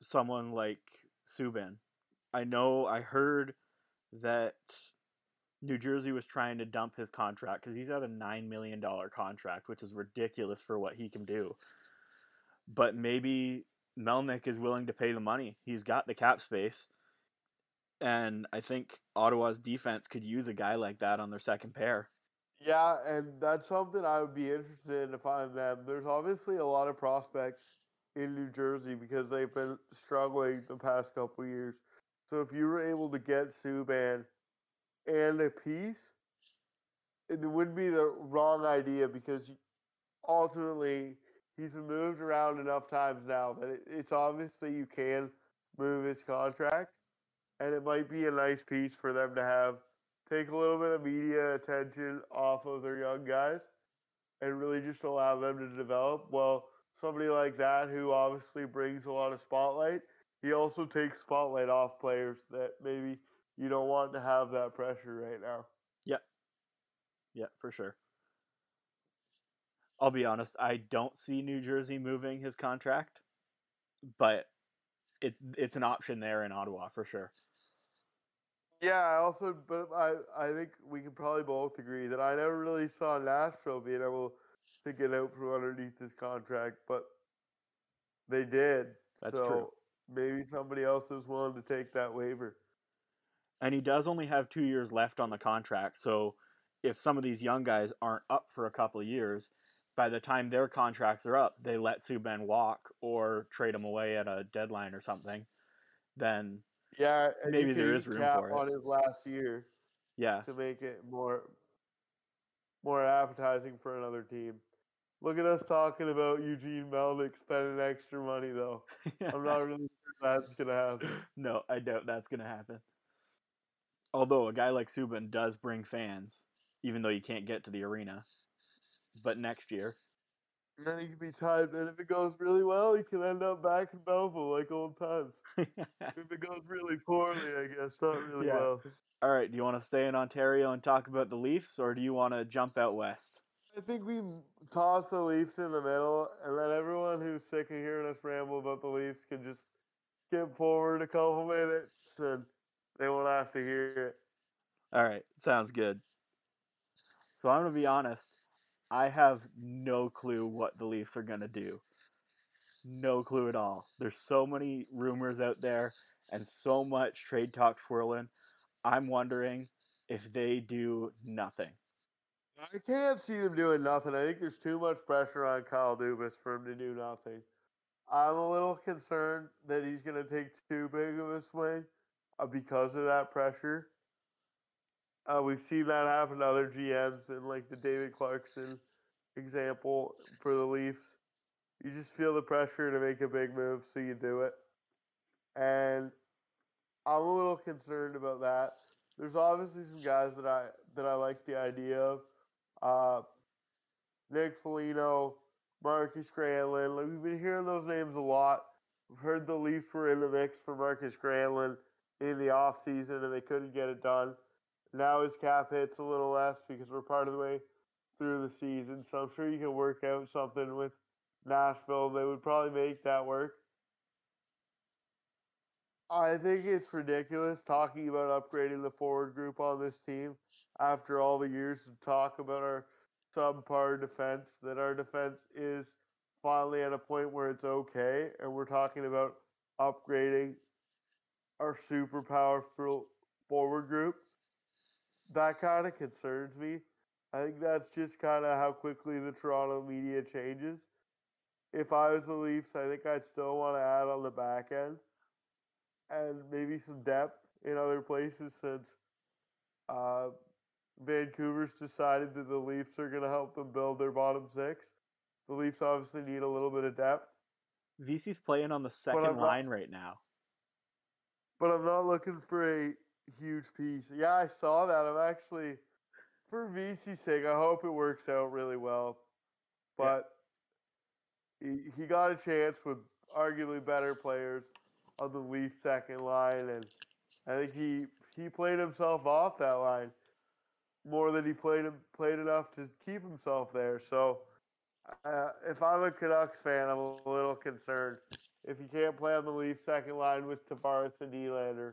someone like Subban. I know I heard that New Jersey was trying to dump his contract because he's at a $9 million contract, which is ridiculous for what he can do. But maybe Melnyk is willing to pay the money. He's got the cap space. And I think Ottawa's defense could use a guy like that on their second pair. Yeah, and that's something I would be interested in if I'm them. There's obviously a lot of prospects in New Jersey because they've been struggling the past couple years. So if you were able to get Subban and a piece, it wouldn't be the wrong idea because ultimately he's been moved around enough times now that it's obvious that you can move his contract, and it might be a nice piece for them to have. Take a little bit of media attention off of their young guys and really just allow them to develop. Well, somebody like that who obviously brings a lot of spotlight, he also takes spotlight off players that maybe you don't want to have that pressure right now. Yeah. Yeah, for sure. I'll be honest, I don't see New Jersey moving his contract, but it it's an option there in Ottawa for sure. Yeah, I also, but I I think we can probably both agree that I never really saw Nashville being able to get out from underneath this contract, but they did. That's so true. maybe somebody else is willing to take that waiver. And he does only have two years left on the contract, so if some of these young guys aren't up for a couple of years, by the time their contracts are up, they let Subban walk or trade him away at a deadline or something, then Yeah, Maybe there is room cap for it. on his last year yeah, to make it more more appetizing for another team. Look at us talking about Eugene Melnyk spending extra money though. I'm not really sure that's gonna happen. no, I doubt that's going to happen. Although a guy like Subban does bring fans, even though you can't get to the arena. But next year, And then he can be tied, and if it goes really well, he can end up back in Belleville like old times. If it goes really poorly, I guess not really Yeah. well. all right, do you want to stay in Ontario and talk about the Leafs, or do you want to jump out west? I think we toss the Leafs in the middle, and then everyone who's sick of hearing us ramble about the Leafs can just skip forward a couple minutes, and they won't have to hear it. All right, sounds good. So I'm going to be honest, I have no clue what the Leafs are going to do. No clue at all. There's so many rumors out there and so much trade talk swirling. I'm wondering if they do nothing. I can't see them doing nothing. I think there's too much pressure on Kyle Dubas for him to do nothing. I'm a little concerned that he's going to take too big of a swing uh, because of that pressure. Uh, we've seen that happen to other GMs, and like the David Clarkson example for the Leafs. You just feel the pressure to make a big move, so you do it. And I'm a little concerned about that. There's obviously some guys that I that I like the idea of. Uh, Nick Foligno, Marcus Granlund. Like, we've been hearing those names a lot. We've heard the Leafs were in the mix for Marcus Granlund in the offseason and they couldn't get it done. Now his cap hit's a little less because we're part of the way through the season. So I'm sure you can work out something with Nashville. They would probably make that work. I think it's ridiculous talking about upgrading the forward group on this team after all the years of talk about our subpar defense, that our defense is finally at a point where it's okay, and we're talking about upgrading our super powerful forward group. That kind of concerns me. I think that's just kind of how quickly the Toronto media changes. If I was the Leafs, I think I'd still want to add on the back end and maybe some depth in other places since uh, Vancouver's decided that the Leafs are going to help them build their bottom six. The Leafs obviously need a little bit of depth. Vesey's playing on the 2nd line right now. But I'm not looking for a huge piece. Yeah, I saw that. I'm actually, for Vesey's sake, I hope it works out really well. But yeah. he, he got a chance with arguably better players on the Leafs second line, and I think he he played himself off that line more than he played played enough to keep himself there. So uh, if I'm a Canucks fan, I'm a little concerned. If he can't play on the Leafs second line with Tavares and Nylander,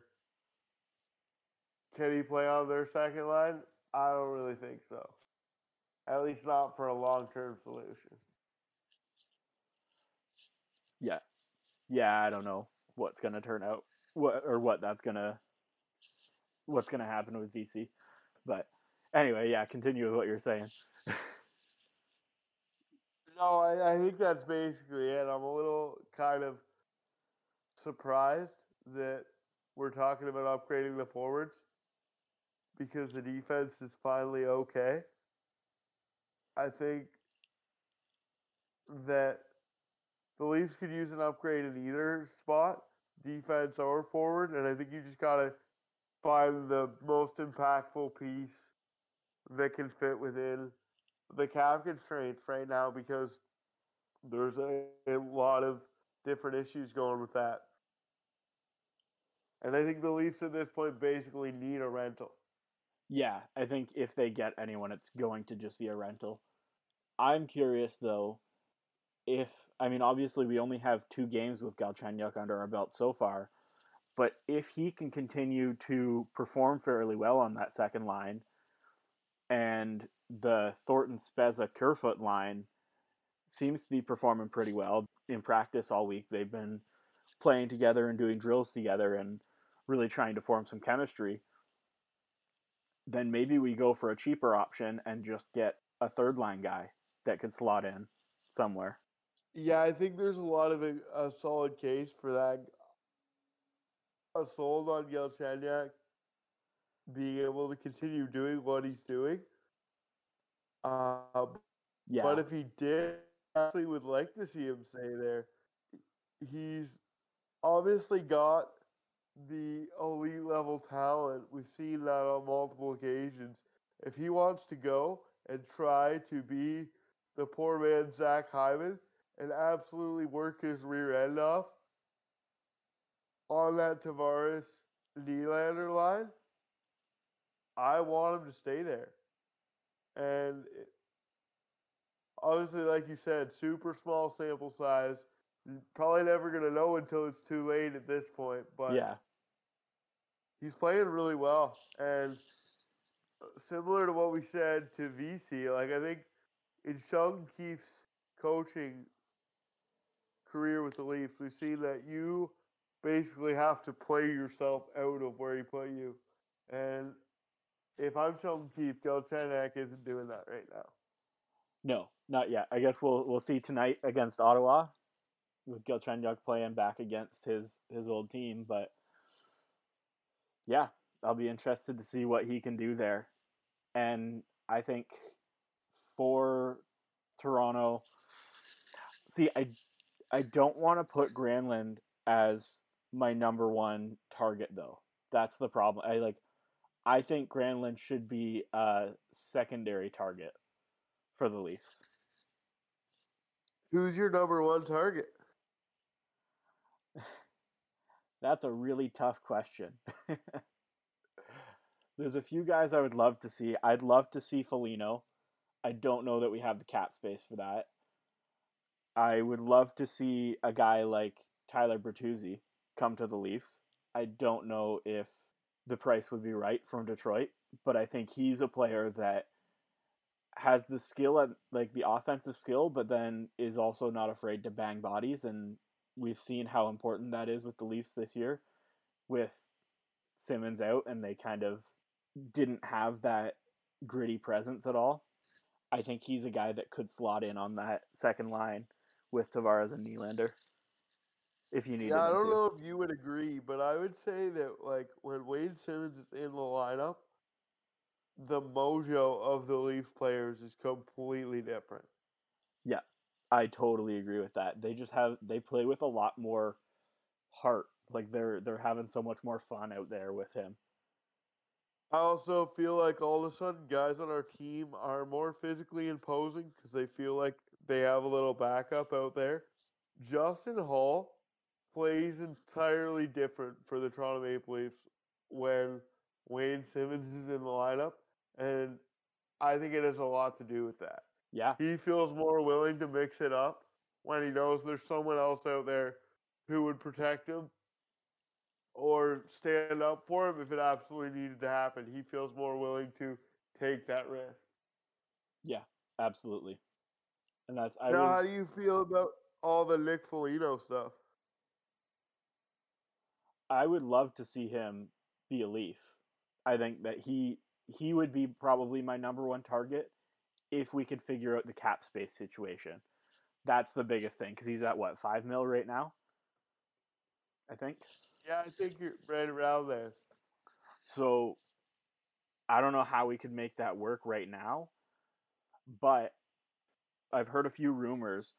can he play on their second line? I don't really think so. At least not for a long term solution. Yeah. Yeah, I don't know what's gonna turn out. What or what that's gonna what's gonna happen with Vesey. But anyway, yeah, continue with what you're saying. no, I, I think that's basically it. I'm a little kind of surprised that we're talking about upgrading the forwards because the defense is finally okay. I think that the Leafs could use an upgrade in either spot, defense or forward, and I think you just gotta find the most impactful piece that can fit within the cap constraints right now because there's a, a lot of different issues going with that. And I think the Leafs at this point basically need a rental. Yeah, I think if they get anyone, it's going to just be a rental. I'm curious though, if I mean obviously we only have two games with Galchenyuk under our belt so far, but if he can continue to perform fairly well on that second line, and the Thornton Spezza Kerfoot line seems to be performing pretty well in practice all week. They've been playing together and doing drills together and really trying to form some chemistry. Then maybe we go for a cheaper option and just get a third line guy that could slot in somewhere. Yeah, I think there's a lot of a, a solid case for that. A sold on Galchenyuk being able to continue doing what he's doing. Uh, yeah. But if he did, I actually would like to see him stay there. He's obviously got the elite level talent. We've seen that on multiple occasions. If he wants to go and try to be the poor man Zach Hyman and absolutely work his rear end off on that Tavares Nylander line, I want him to stay there. And it, obviously, like you said, super small sample size. Probably never going to know until it's too late at this point. But yeah, he's playing really well. And uh, similar to what we said to Vesey, like I think in Sheldon Keefe's coaching career with the Leafs, we've seen that you basically have to play yourself out of where he put you. And if I'm Sheldon Keefe, Galchenyuk isn't doing that right now. No, not yet. I guess we'll we'll see tonight against Ottawa with Galchenyuk playing back against his his old team, but yeah, I'll be interested to see what he can do there. And I think for Toronto, see, I I don't want to put Granlund as my number one target though. That's the problem. I like I think Granlund should be a secondary target for the Leafs. Who's your number one target? That's a really tough question. There's a few guys I would love to see. I'd love to see Foligno. I don't know that we have the cap space for that. I would love to see a guy like Tyler Bertuzzi come to the Leafs. I don't know if the price would be right from Detroit, but I think he's a player that has the skill at like the offensive skill, but then is also not afraid to bang bodies, and we've seen how important that is with the Leafs this year, with Simmonds out, and they kind of didn't have that gritty presence at all. I think he's a guy that could slot in on that second line with Tavares and Nylander. If you need Yeah, I don't to. know if you would agree, but I would say that like when Wade Simmonds is in the lineup, the mojo of the Leaf players is completely different. I totally agree with that. They just have they play with a lot more heart. Like they're they're having so much more fun out there with him. I also feel like all of a sudden guys on our team are more physically imposing because they feel like they have a little backup out there. Justin Holl plays entirely different for the Toronto Maple Leafs when Wayne Simmonds is in the lineup, and I think it has a lot to do with that. Yeah, He feels more willing to mix it up when he knows there's someone else out there who would protect him or stand up for him if it absolutely needed to happen. He feels more willing to take that risk. Yeah, absolutely. And that's I now, how do you feel about all the Nick Foligno stuff? I would love to see him be a Leaf. I think that he he would be probably my number one target if we could figure out the cap space situation. That's the biggest thing because he's at what five mil right now. I think Yeah, I think you're right around there. so. I don't know how we could make that work right now, but I've heard a few rumors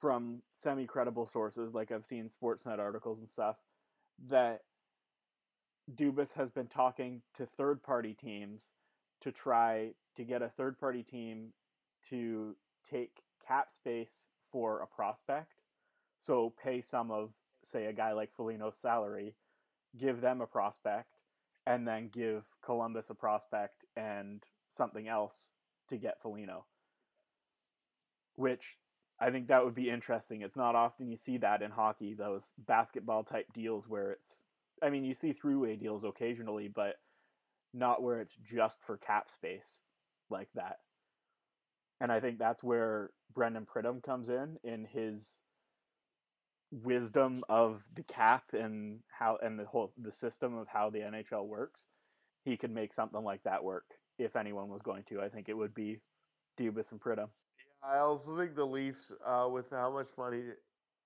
from semi credible sources, like I've seen Sportsnet articles and stuff, that Dubas has been talking to third party teams to try to get a third party team to take cap space for a prospect. So pay some of, say, a guy like Foligno's salary, give them a prospect, and then give Columbus a prospect and something else to get Felino. Which I think that would be interesting. It's not often you see that in hockey, those basketball type deals where it's, I mean, you see through way deals occasionally, but not where it's just for cap space like that. And I think that's where Brandon Pridham comes in in his wisdom of the cap and how and the whole the system of how the NHL works. He could make something like that work if anyone was going to. I think it would be Dubas and Pridham. I also think the Leafs, uh, with how much money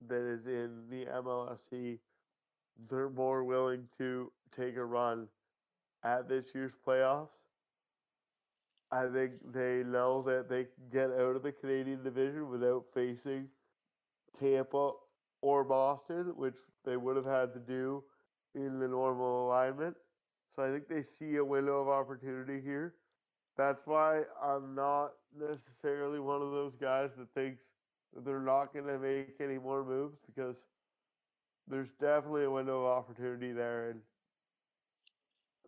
that is in the MLSE, they're more willing to take a run at this year's playoffs. I think they know that they can get out of the Canadian division without facing Tampa or Boston, which they would have had to do in the normal alignment. So I think they see a window of opportunity here. That's why I'm not necessarily one of those guys that thinks that they're not going to make any more moves because there's definitely a window of opportunity there and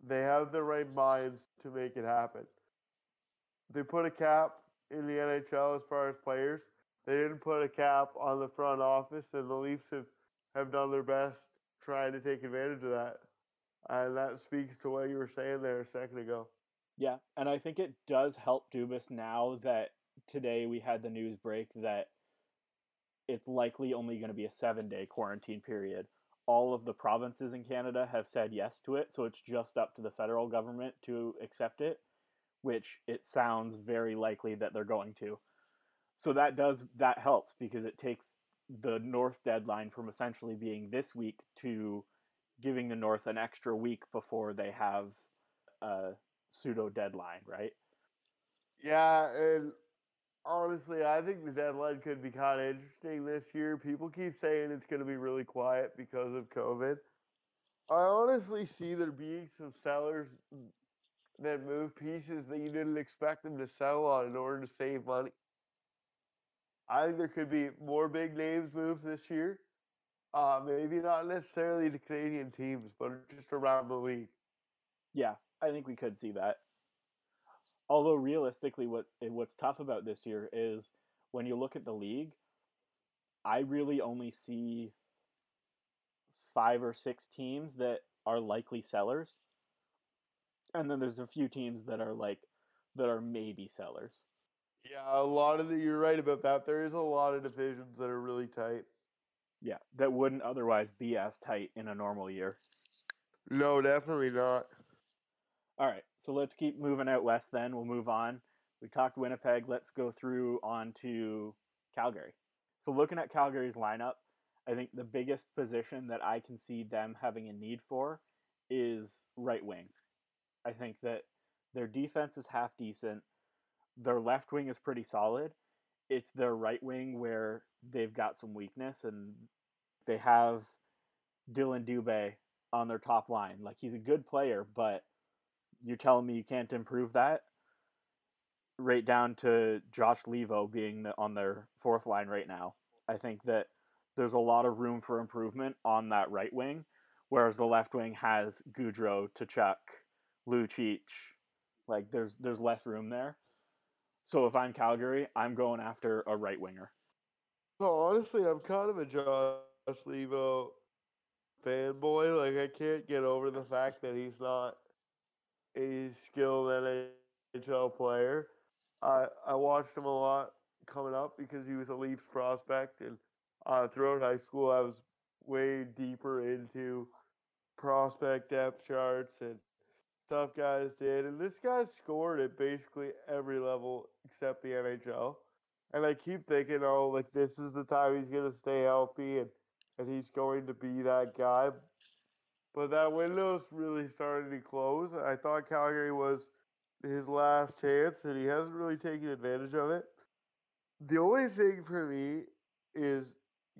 they have the right minds to make it happen. They put a cap in the NHL as far as players. They didn't put a cap on the front office, and the Leafs have, have done their best trying to take advantage of that. And that speaks to what you were saying there a second ago. Yeah, and I think it does help Dubas now that today we had the news break that it's likely only going to be a seven day quarantine period. All of the provinces in Canada have said yes to it, so it's just up to the federal government to accept it, which it sounds very likely that they're going to. So that does that helps because it takes the North deadline from essentially being this week to giving the North an extra week before they have a pseudo deadline, right? Yeah, and honestly, I think the deadline could be kind of interesting this year. People keep saying it's going to be really quiet because of COVID. I honestly see there being some sellers that move pieces that you didn't expect them to sell on in order to save money. I think there could be more big names moved this year. Uh, maybe not necessarily to Canadian teams, but just around the league. Yeah, I think we could see that. Although realistically, what eh, what's tough about this year is when you look at the league, I really only see five or six teams that are likely sellers, and then there's a few teams that are like that are maybe sellers. Yeah, a lot of the, you're right about that. There is a lot of divisions that are really tight. Yeah, that wouldn't otherwise be as tight in a normal year. No, definitely not. All right, so let's keep moving out west. Then we'll move on We talked Winnipeg. Let's go through on to Calgary. So, looking at Calgary's lineup, I think the biggest position that I can see them having a need for is right wing. I think that their defense is half decent. Their left wing is pretty solid. It's their right wing where they've got some weakness, and they have Dillon Dubé on their top line. Like he's a good player, but you're telling me you can't improve that? Right down to Josh Leivo being the, on their fourth line right now. I think that there's a lot of room for improvement on that right wing, whereas the left wing has Gaudreau, Tkachuk, Lucic. Like there's there's less room there. So if I'm Calgary, I'm going after a right winger. So honestly, I'm kind of a Josh Leivo fanboy. Like I can't get over the fact that he's not a skilled NHL player. I I watched him a lot coming up because he was a Leafs prospect, and uh, throughout high school, I was way deeper into prospect depth charts and stuff guys did. And this guy scored at basically every level except the NHL. And I keep thinking, oh, like this is the time he's gonna stay healthy and and he's going to be that guy. But that window's really starting to close. I thought Calgary was his last chance, and he hasn't really taken advantage of it. The only thing for me is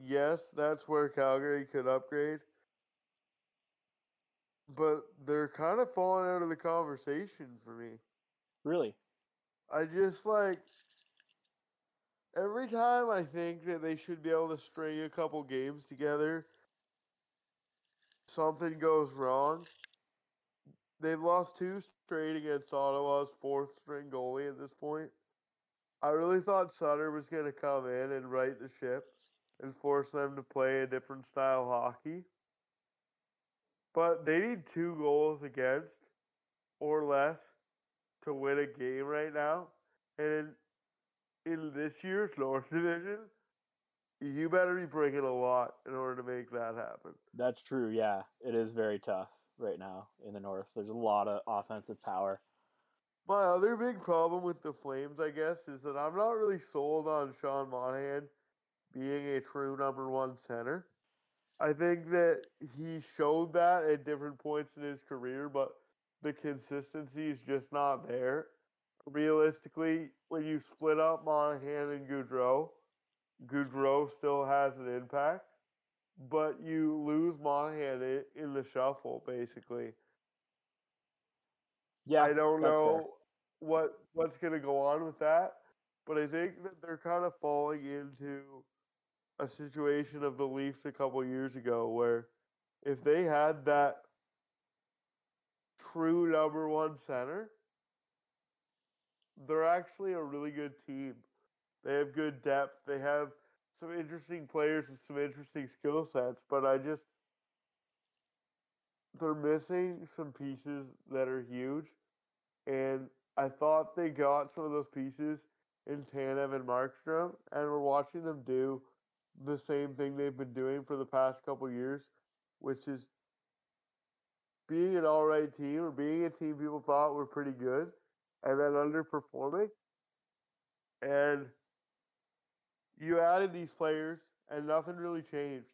yes, that's where Calgary could upgrade. But they're kind of falling out of the conversation for me. Really? I just like every time I think that they should be able to string a couple games together, something goes wrong. They've lost two straight against Ottawa's fourth string goalie at this point. I really thought Sutter was going to come in and right the ship and force them to play a different style hockey. But they need two goals against or less to win a game right now. And in this year's North Division, you better be breaking a lot in order to make that happen. That's true. Yeah, it is very tough right now in the North. There's a lot of offensive power. My other big problem with the Flames, I guess, is that I'm not really sold on Sean Monahan being a true number one center. I think that he showed that at different points in his career, but the consistency is just not there realistically, when you split up Monahan and Gaudreau, Gaudreau still has an impact, but you lose Monahan in the shuffle, basically. Yeah, I don't know fair. what what's going to go on with that, but I think that they're kind of falling into a situation of the Leafs a couple years ago where if they had that true number one center, they're actually a really good team. They have good depth. They have some interesting players with some interesting skill sets, but I just they're missing some pieces that are huge. And I thought they got some of those pieces in Tanev and Markstrom, and we're watching them do the same thing they've been doing for the past couple years, which is being an all right team or being a team people thought were pretty good and then underperforming. And you added these players, and nothing really changed.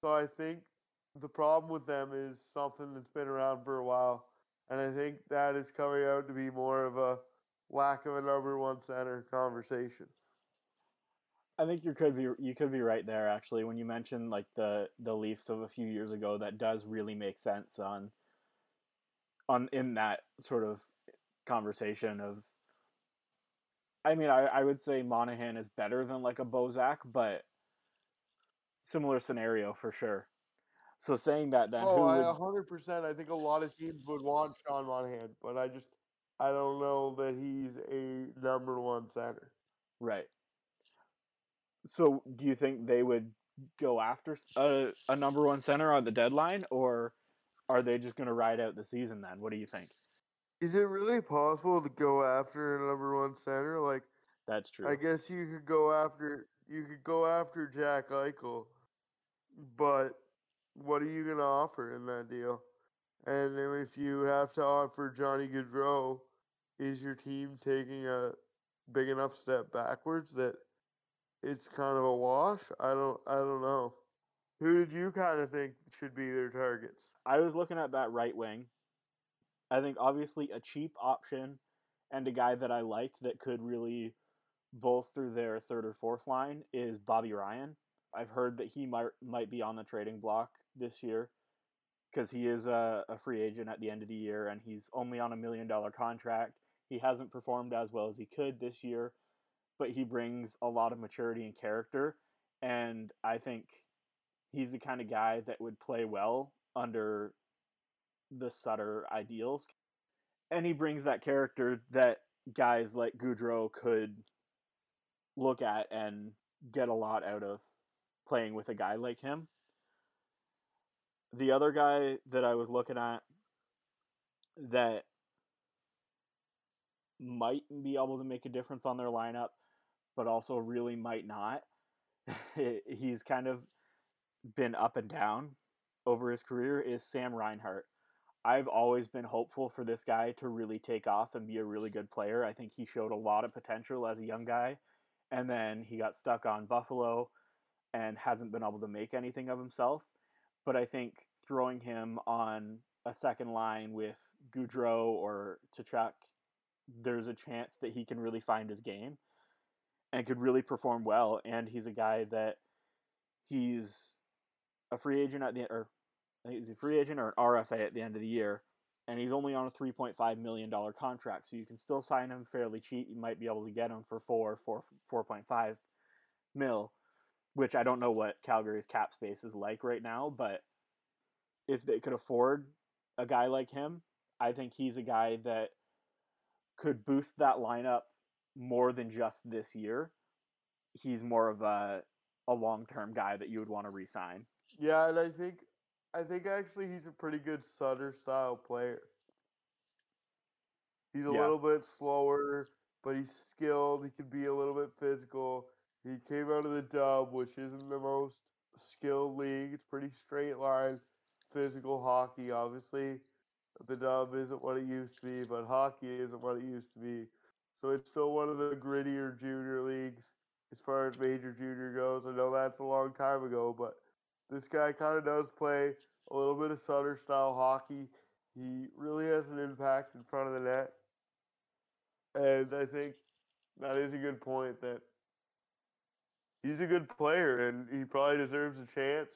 So I think the problem with them is something that's been around for a while, and I think that is coming out to be more of a lack of a number one center conversation. I think you could be you could be right there actually when you mentioned like the the Leafs of a few years ago that does really make sense on on in that sort of conversation of I mean, I, I would say Monahan is better than like a Bozak, but similar scenario for sure. So saying that then, oh, would... I hundred percent. I think a lot of teams would want Sean Monahan, but I just I don't know that he's a number one center. Right. So do you think they would go after a, a number one center on the deadline, or are they just going to ride out the season? Then, what do you think? Is it really possible to go after a number one center? Like that's true. I guess you could go after you could go after Jack Eichel, but what are you gonna offer in that deal? And if you have to offer Johnny Gaudreau, is your team taking a big enough step backwards that it's kind of a wash. I don't I don't know. Who did you kind of think should be their targets? I was looking at that right wing. I think obviously a cheap option and a guy that I like that could really bolster their third or fourth line is Bobby Ryan. I've heard that he might might be on the trading block this year because he is a, a free agent at the end of the year and he's only on a million dollar contract. He hasn't performed as well as he could this year, but he brings a lot of maturity and character. And I think he's the kind of guy that would play well under the Sutter ideals. And he brings that character that guys like Gaudreau could look at and get a lot out of playing with a guy like him. The other guy that I was looking at that might be able to make a difference on their lineup, but also really might not. He's kind of been up and down over his career is Sam Reinhart. I've always been hopeful for this guy to really take off and be a really good player. I think he showed a lot of potential as a young guy, and then he got stuck on Buffalo and hasn't been able to make anything of himself. But I think throwing him on a second line with Gaudreau or Tkachuk, there's a chance that he can really find his game and could really perform well. And he's a guy that he's a free agent at the or he's a free agent or an RFA at the end of the year, and he's only on a three point five million dollar contract, so you can still sign him fairly cheap. You might be able to get him for four, four, four point five mil, which I don't know what Calgary's cap space is like right now, but if they could afford a guy like him, I think he's a guy that could boost that lineup more than just this year. He's more of a a long term guy that you would want to re-sign. Yeah, and I think I think actually he's a pretty good Sutter style player. He's a Yeah. little bit slower, but he's skilled. He can be a little bit physical. He came out of the dub, which isn't the most skilled league. It's pretty straight line, physical hockey, obviously. The dub isn't what it used to be, but hockey isn't what it used to be. So it's still one of the grittier junior leagues as far as major junior goes. I know that's a long time ago, but this guy kind of does play a little bit of Sutter style hockey. He really has an impact in front of the net. And I think that is a good point that he's a good player and he probably deserves a chance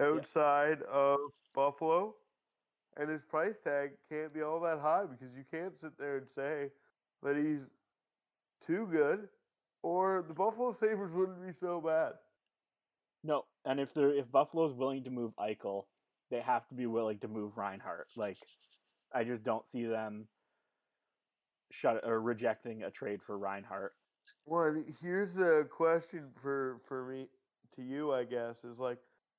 outside of Buffalo. And his price tag can't be all that high because you can't sit there and say that he's too good or the Buffalo Sabres wouldn't be so bad. No, and if they're if Buffalo's willing to move Eichel, they have to be willing to move Reinhart. Like, I just don't see them shut or rejecting a trade for Reinhart. Well, here's the question for for me to you, I guess, is like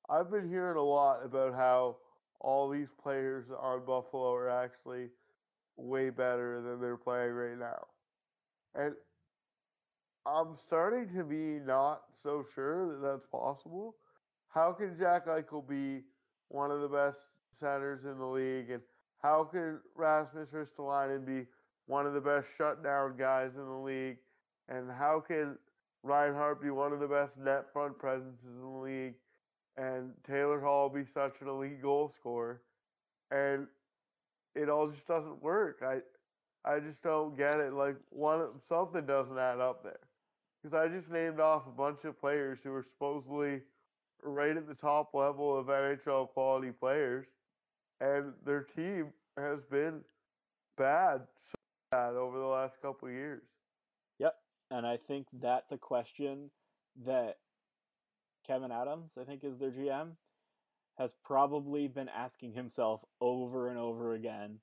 I've been hearing a lot about how all these players on Buffalo are actually way better than they're playing right now. And I'm starting to be not so sure that that's possible. How can Jack Eichel be one of the best centers in the league, and how can Rasmus Ristolainen be one of the best shutdown guys in the league, and how can Reinhart be one of the best net front presences in the league, and Taylor Hall be such an elite goal scorer, and it all just doesn't work. I I just don't get it. Like one something doesn't add up there. Because I just named off a bunch of players who are supposedly right at the top level of NHL quality players, and their team has been bad, so bad over the last couple years. Yep, and I think that's a question that Kevyn Adams, I think, is their GM, has probably been asking himself over and over again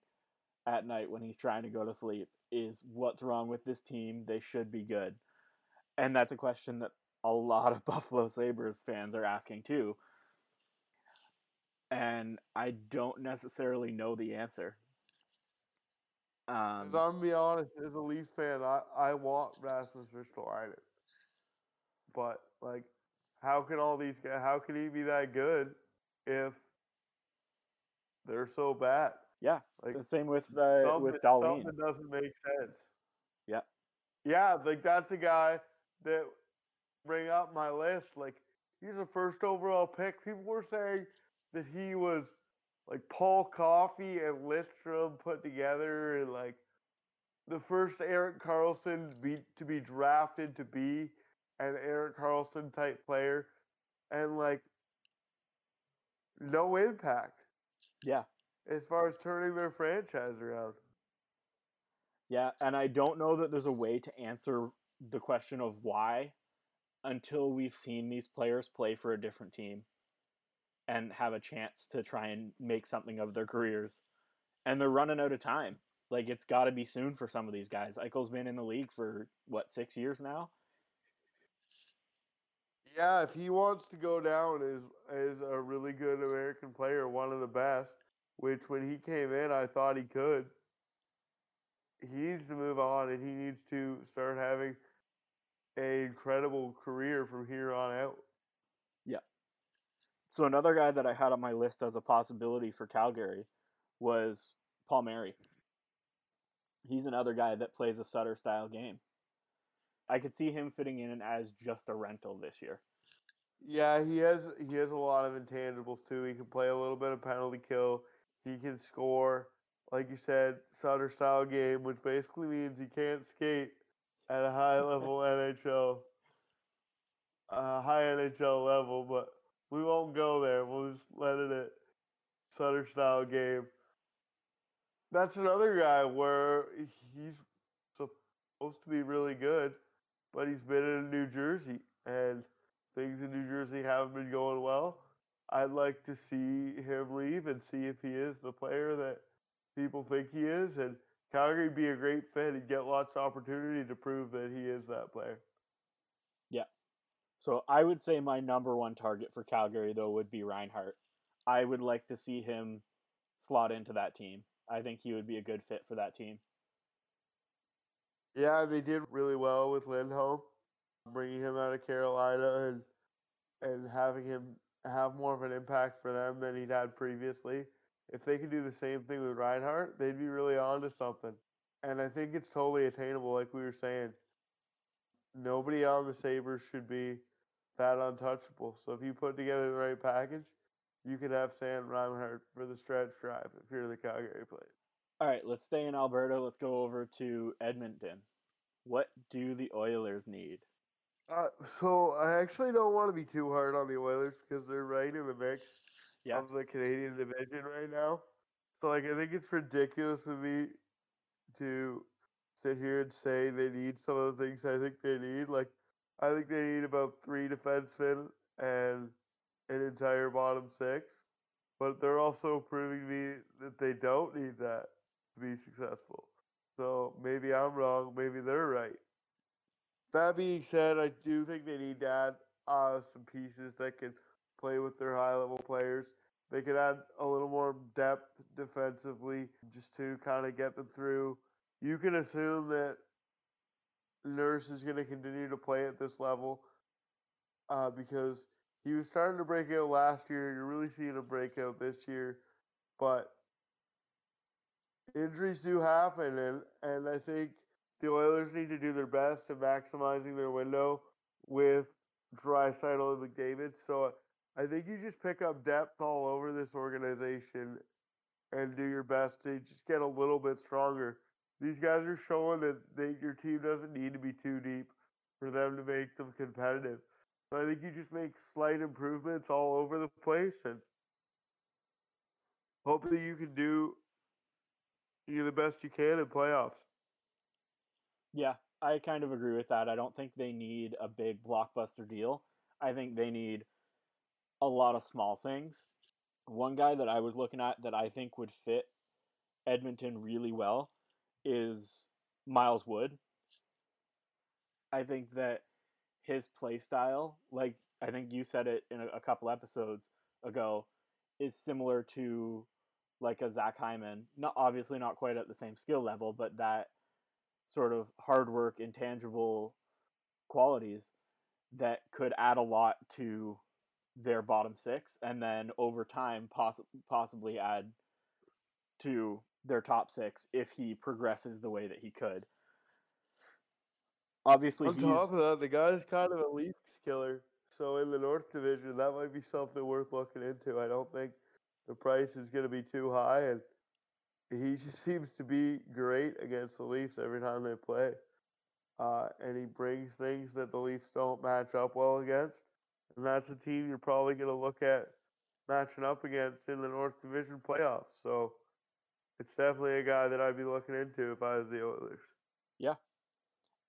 at night when he's trying to go to sleep is what's wrong with this team? They should be good. And that's a question that a lot of Buffalo Sabres fans are asking too. And I don't necessarily know the answer. Um, I'm gonna be honest, as a Leafs fan, I, I want Rasmus Ristolainen. But like, how can all these guys? How can he be that good if they're so bad? yeah, Like the same with uh, with Dahlin. something doesn't make sense. Yeah. Yeah, like that's a guy that bring up my list. Like he's a first overall pick. People were saying that he was like Paul Coffey and Lidstrom put together, and like the first Erik Karlsson be, to be drafted to be an Erik Karlsson type player, and like no impact. Yeah. As far as turning their franchise around. Yeah, and I don't know that there's a way to answer the question of why until we've seen these players play for a different team and have a chance to try and make something of their careers. And they're running out of time. Like it's got to be soon for some of these guys. Eichel's been in the league for what six years now. Yeah, if he wants to go down as as a really good American player, one of the best, which when he came in I thought he could. He needs to move on and he needs to start having a incredible career from here on out. Yeah. So another guy that I had on my list as a possibility for Calgary was Palmieri. He's another guy that plays a Sutter style game. I could see him fitting in as just a rental this year. Yeah, he has he has a lot of intangibles too. He can play a little bit of penalty kill. He can score, like you said, Sutter style game, which basically means he can't skate at a high level NHL, uh, high NHL level. But we won't go there. We'll just let it at Sutter style game. That's another guy where he's supposed to be really good, but he's been in New Jersey and things in New Jersey haven't been going well. I'd like to see him leave and see if he is the player that people think he is. And Calgary be a great fit and get lots of opportunity to prove that he is that player. Yeah. So I would say my number one target for Calgary though would be Reinhart. I would like to see him slot into that team. I think he would be a good fit for that team. Yeah, they did really well with Lindholm, bringing him out of Carolina and and having him have more of an impact for them than he'd had previously. If they could do the same thing with Reinhart, they'd be really on to something. And I think it's totally attainable, like we were saying. Nobody on the Sabres should be that untouchable. So if you put together the right package, you could have Sam Reinhart for the stretch drive if you're the Calgary Flames. All right, let's stay in Alberta. Let's go over to Edmonton. What do the Oilers need? Uh, so I actually don't want to be too hard on the Oilers because they're right in the mix yeah. of the Canadian division right now. So like I think it's ridiculous of me to sit here and say they need some of the things I think they need. Like I think they need about three defensemen and an entire bottom six. But they're also proving me that they don't need that to be successful. So maybe I'm wrong, maybe they're right. That being said, I do think they need to add uh, some pieces that can play with their high level players. They could add a little more depth defensively just to kind of get them through. You can assume that Nurse is going to continue to play at this level uh, because he was starting to break out last year. You're really seeing a breakout this year, but injuries do happen, and and I think the Oilers need to do their best to maximizing their window with Draisaitl and McDavid. So I think you just pick up depth all over this organization and do your best to just get a little bit stronger. These guys are showing that they, your team doesn't need to be too deep for them to make them competitive. So I think you just make slight improvements all over the place and hope that you can do you the best you can in playoffs. Yeah, I kind of agree with that. I don't think they need a big blockbuster deal. I think they need a lot of small things. One guy that I was looking at that I think would fit Edmonton really well is Miles Wood. I think that his play style, like I think you said it in a couple episodes ago, is similar to like a Zach Hyman. Not obviously not quite at the same skill level, but that sort of hard work, intangible qualities that could add a lot to their bottom six, and then over time poss- possibly add to their top six if he progresses the way that he could. obviously On top of that, the guy's kind of a Leafs killer. So in the North Division, that might be something worth looking into. I don't think the price is going to be too high, and he just seems to be great against the Leafs every time they play. Uh, and he brings things that the Leafs don't match up well against, and that's a team you're probably going to look at matching up against in the North Division playoffs. So it's definitely a guy that I'd be looking into if I was the Oilers. Yeah.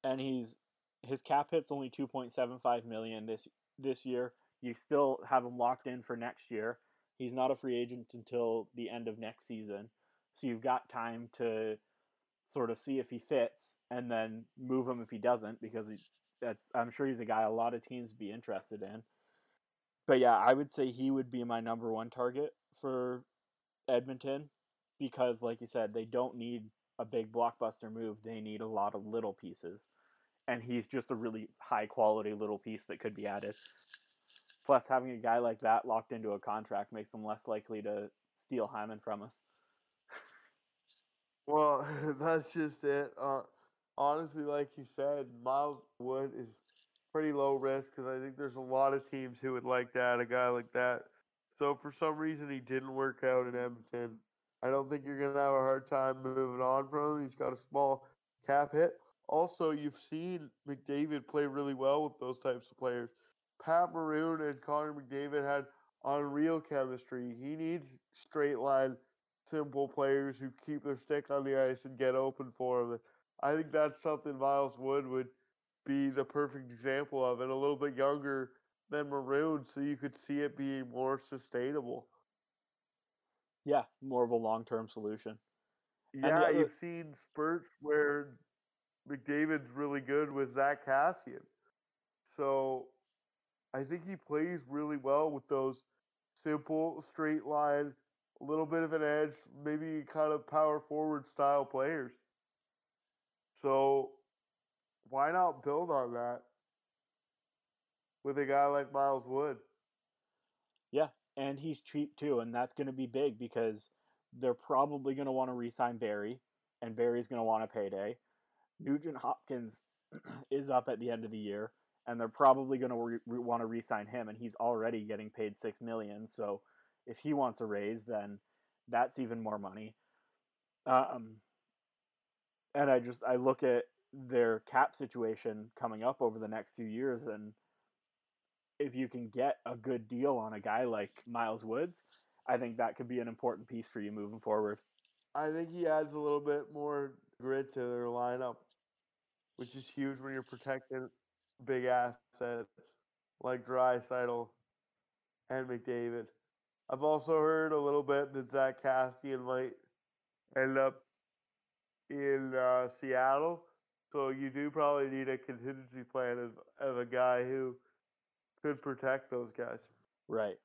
And he's his cap hit's only 2.75 million this this year. You still have him locked in for next year. He's not a free agent until the end of next season. So you've got time to sort of see if he fits and then move him if he doesn't because that's I'm sure he's a guy a lot of teams be interested in. But yeah, I would say he would be my number one target for Edmonton because like you said, they don't need a big blockbuster move. They need a lot of little pieces. And he's just a really high quality little piece that could be added. Plus, having a guy like that locked into a contract makes them less likely to steal Hyman from us. Well, that's just it. Uh, honestly, like you said, Miles Wood is pretty low risk because I think there's a lot of teams who would like to add a guy like that. So for some reason he didn't work out in Edmonton, I don't think you're gonna have a hard time moving on from him. He's got a small cap hit. Also, you've seen McDavid play really well with those types of players. Pat Maroon and Connor McDavid had unreal chemistry. He needs straight line, simple players who keep their stick on the ice and get open for him. I think that's something Miles Wood would be the perfect example of, and a little bit younger than Maroon, so you could see it being more sustainable. Yeah, more of a long term solution. Yeah, other- you've seen spurts where McDavid's really good with Zack Kassian. So I think he plays really well with those simple, straight line, a little bit of an edge, maybe kind of power forward style players. So why not build on that with a guy like Miles Wood? Yeah, and he's cheap too, and that's going to be big because they're probably going to want to re-sign Barry, and Barry's going to want a payday. Nugent Hopkins is up at the end of the year, and they're probably going to re- re- want to re-sign him, and he's already getting paid six million. So if he wants a raise, then that's even more money. Um, and I just I look at their cap situation coming up over the next few years, and if you can get a good deal on a guy like Miles Woods, I think that could be an important piece for you moving forward. I think he adds a little bit more grit to their lineup, which is huge when you're protecting big assets like Draisaitl and McDavid. I've also heard a little bit that Zack Kassian might end up in uh, Seattle, so you do probably need a contingency plan of, of a guy who could protect those guys. Right.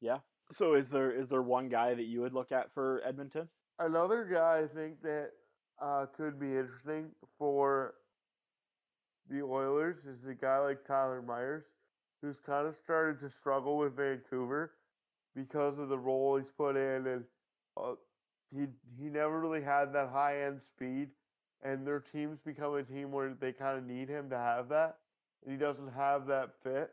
Yeah. So is there is there one guy that you would look at for Edmonton? Another guy I think that uh, could be interesting for the Oilers is a guy like Tyler Myers, who's kind of started to struggle with Vancouver because of the role he's put in, and uh, he he never really had that high end speed, and their teams become a team where they kind of need him to have that, and he doesn't have that fit.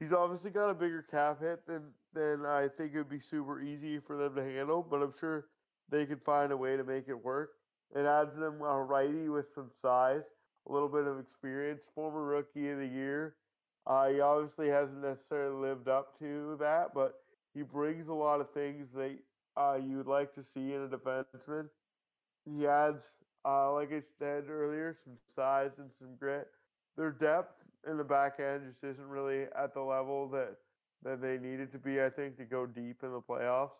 He's obviously got a bigger cap hit than than I think it would be super easy for them to handle, but I'm sure they could find a way to make it work. It adds them a righty with some size, a little bit of experience, former rookie of the year. Uh, he obviously hasn't necessarily lived up to that, but he brings a lot of things that uh, you would like to see in a defenseman. He adds, uh, like I said earlier, some size and some grit. Their depth in the back end just isn't really at the level that that they needed to be, I think, to go deep in the playoffs.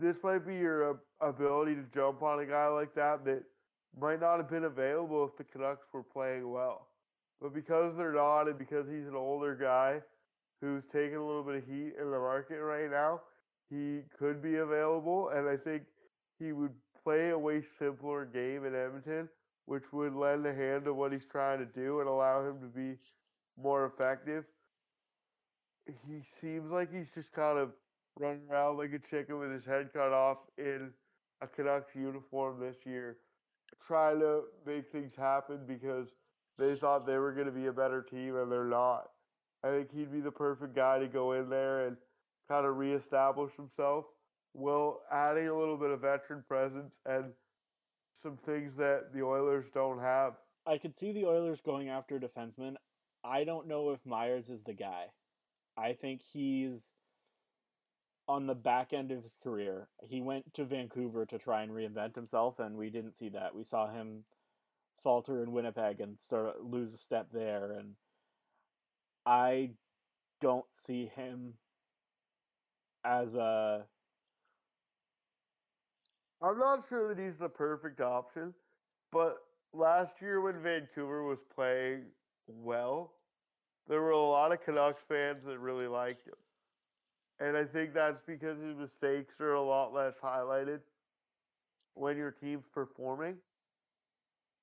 This might be your ability to jump on a guy like that that might not have been available if the Canucks were playing well. But because they're not, and because he's an older guy who's taking a little bit of heat in the market right now, he could be available. And I think he would play a way simpler game in Edmonton, which would lend a hand to what he's trying to do and allow him to be more effective he seems like he's just kind of running around like a chicken with his head cut off in a Canucks uniform this year. Trying to make things happen because they thought they were going to be a better team and they're not. I think he'd be the perfect guy to go in there and kind of reestablish himself while adding a little bit of veteran presence and some things that the Oilers don't have. I could see the Oilers going after a defenseman. I don't know if Myers is the guy. I think he's on the back end of his career. He went to Vancouver to try and reinvent himself, and we didn't see that. We saw him falter in Winnipeg and start lose a step there, and I don't see him as a. I'm not sure that he's the perfect option, but last year when Vancouver was playing well, there were a lot of Canucks fans that really liked him. And I think that's because his mistakes are a lot less highlighted when your team's performing.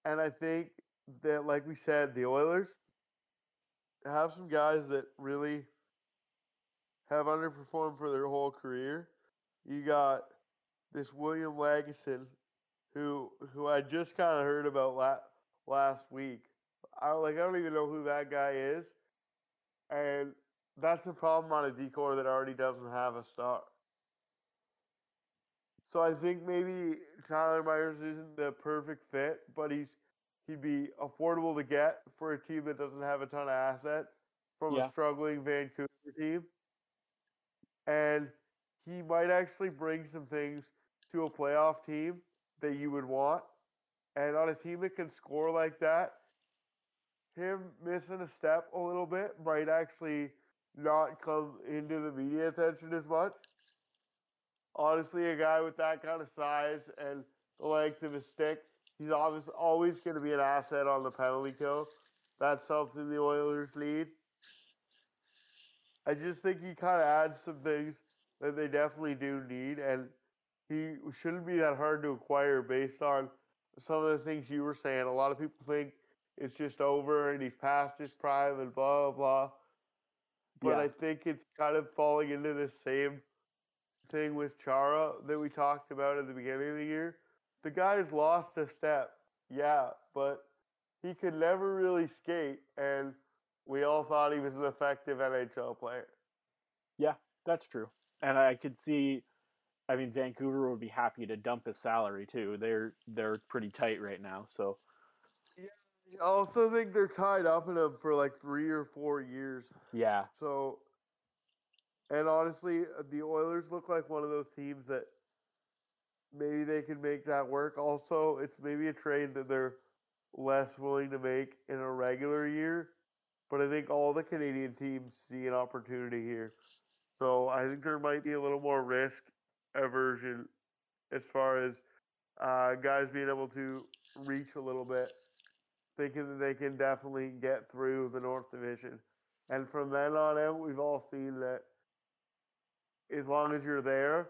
And I think that, like we said, the Oilers have some guys that really have underperformed for their whole career. You got this William Lagesson, who who I just kind of heard about la- last week. I like I don't even know who that guy is, and that's a problem on a D core that already doesn't have a star. So I think maybe Tyler Myers isn't the perfect fit, but he's he'd be affordable to get for a team that doesn't have a ton of assets from Yeah. a struggling Vancouver team. And he might actually bring some things to a playoff team that you would want. And on a team that can score like that, him missing a step a little bit might actually not come into the media attention as much. Honestly, a guy with that kind of size and the length of his stick, he's always always going to be an asset on the penalty kill. That's something the Oilers need. I just think he kind of adds some things that they definitely do need, and he shouldn't be that hard to acquire based on some of the things you were saying. A lot of people think it's just over and he's past his prime and blah blah blah. But Yeah. I think it's kind of falling into the same thing with Chara that we talked about at the beginning of the year. The guy's lost a step, yeah, but he could never really skate, and we all thought he was an effective NHL player. Yeah, that's true. And I could see I mean Vancouver would be happy to dump his salary too. They're they're pretty tight right now, so I also think they're tied up in him for like three or four years. yeah. So, and honestly, uh, the Oilers look like one of those teams that maybe they can make that work. Also, it's maybe a trade that they're less willing to make in a regular year, but I think all the Canadian teams see an opportunity here. So I think there might be a little more risk aversion as far as uh, guys being able to reach a little bit, thinking that they can definitely get through the North Division. And from then on out, we've all seen that as long as you're there,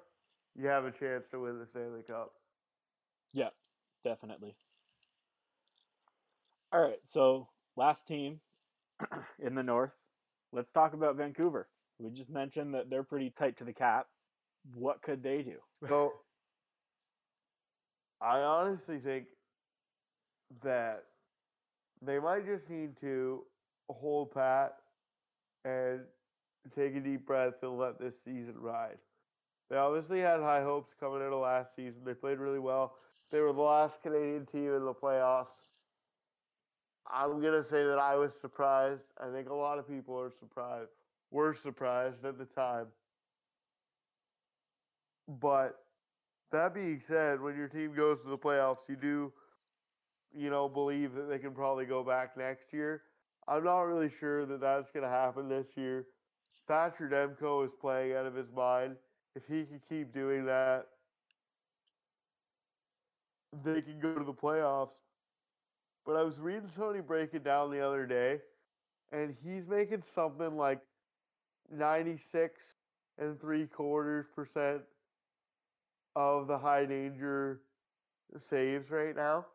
you have a chance to win the Stanley Cup. Yeah, definitely. All right, so last team in the North. Let's talk about Vancouver. We just mentioned that they're pretty tight to the cap. What could they do? So I honestly think that they might just need to hold pat and take a deep breath and let this season ride. They obviously had high hopes coming into last season. They played really well. They were the last Canadian team in the playoffs. I'm gonna say that I was surprised. I think a lot of people are surprised. Were surprised at the time. But that being said, when your team goes to the playoffs, you do, you know, believe that they can probably go back next year. I'm not really sure that that's going to happen this year. Thatcher Demko is playing out of his mind. If he can keep doing that, they can go to the playoffs. But I was reading Tony break it down the other day, and he's making something like 96 and three quarters percent of the high danger saves right now.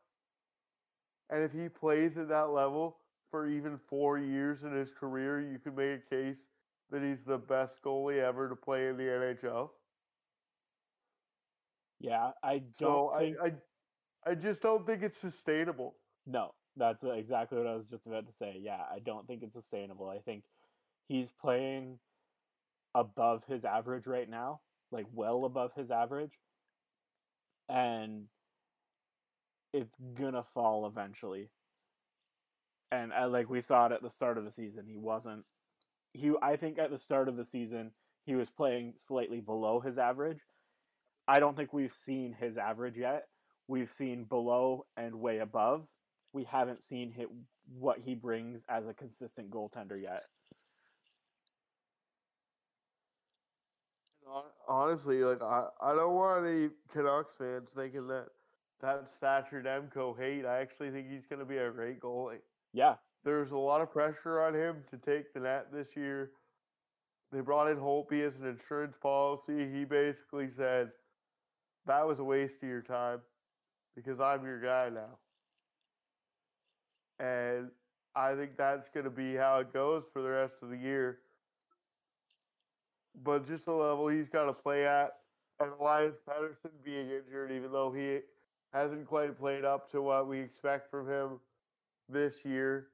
And if he plays at that level for even four years in his career, you could make a case that he's the best goalie ever to play in the NHL. Yeah, I don't So think I, I I just don't think it's sustainable. No, that's exactly what I was just about to say. Yeah, I don't think it's sustainable. I think he's playing above his average right now, like well above his average. And it's gonna fall eventually. And I, uh, like we saw it at the start of the season, he wasn't. He, I think, at the start of the season, he was playing slightly below his average. I don't think we've seen his average yet. We've seen below and way above. We haven't seen hit what he brings as a consistent goaltender yet. Honestly, like I, I don't want any Canucks fans thinking that that's Thatcher Demko hate. I actually think he's going to be a great goalie. Yeah. There's a lot of pressure on him to take the net this year. They brought in Holtby as an insurance policy. He basically said, that was a waste of your time because I'm your guy now. And I think that's going to be how it goes for the rest of the year. But just the level he's got to play at, and Elias Pettersson being injured, even though he hasn't quite played up to what we expect from him this year.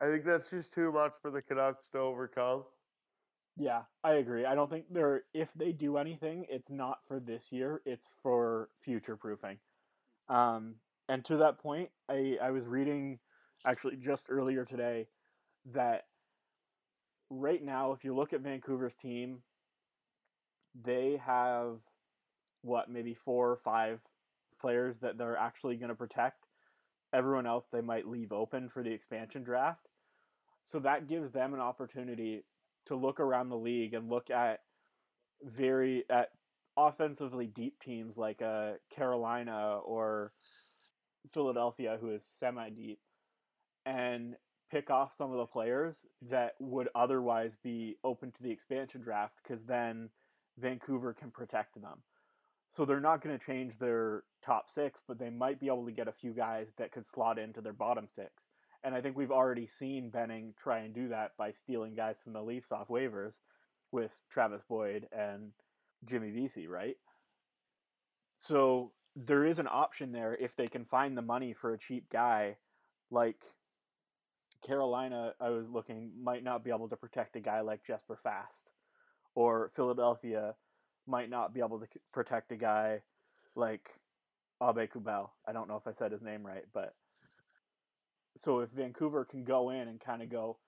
I think that's just too much for the Canucks to overcome. Yeah, I agree. I don't think they're if they do anything, it's not for this year. It's for future proofing. Um, and to that point, I I was reading actually just earlier today that right now, if you look at Vancouver's team, they have what maybe four or five players that they're actually going to protect. Everyone else they might leave open for the expansion draft. So that gives them an opportunity to look around the league and look at very at offensively deep teams like uh, Carolina or Philadelphia, who is semi deep, and pick off some of the players that would otherwise be open to the expansion draft because then Vancouver can protect them. So they're not going to change their top six, but they might be able to get a few guys that could slot into their bottom six. And I think we've already seen Benning try and do that by stealing guys from the Leafs off waivers with Travis Boyd and Jimmy Vesey, right? So there is an option there if they can find the money for a cheap guy like Carolina, I was looking, might not be able to protect a guy like Jesper Fast, or Philadelphia might not be able to protect a guy like Aube-Kubel. I don't know if I said his name right, but so if Vancouver can go in and kind of go,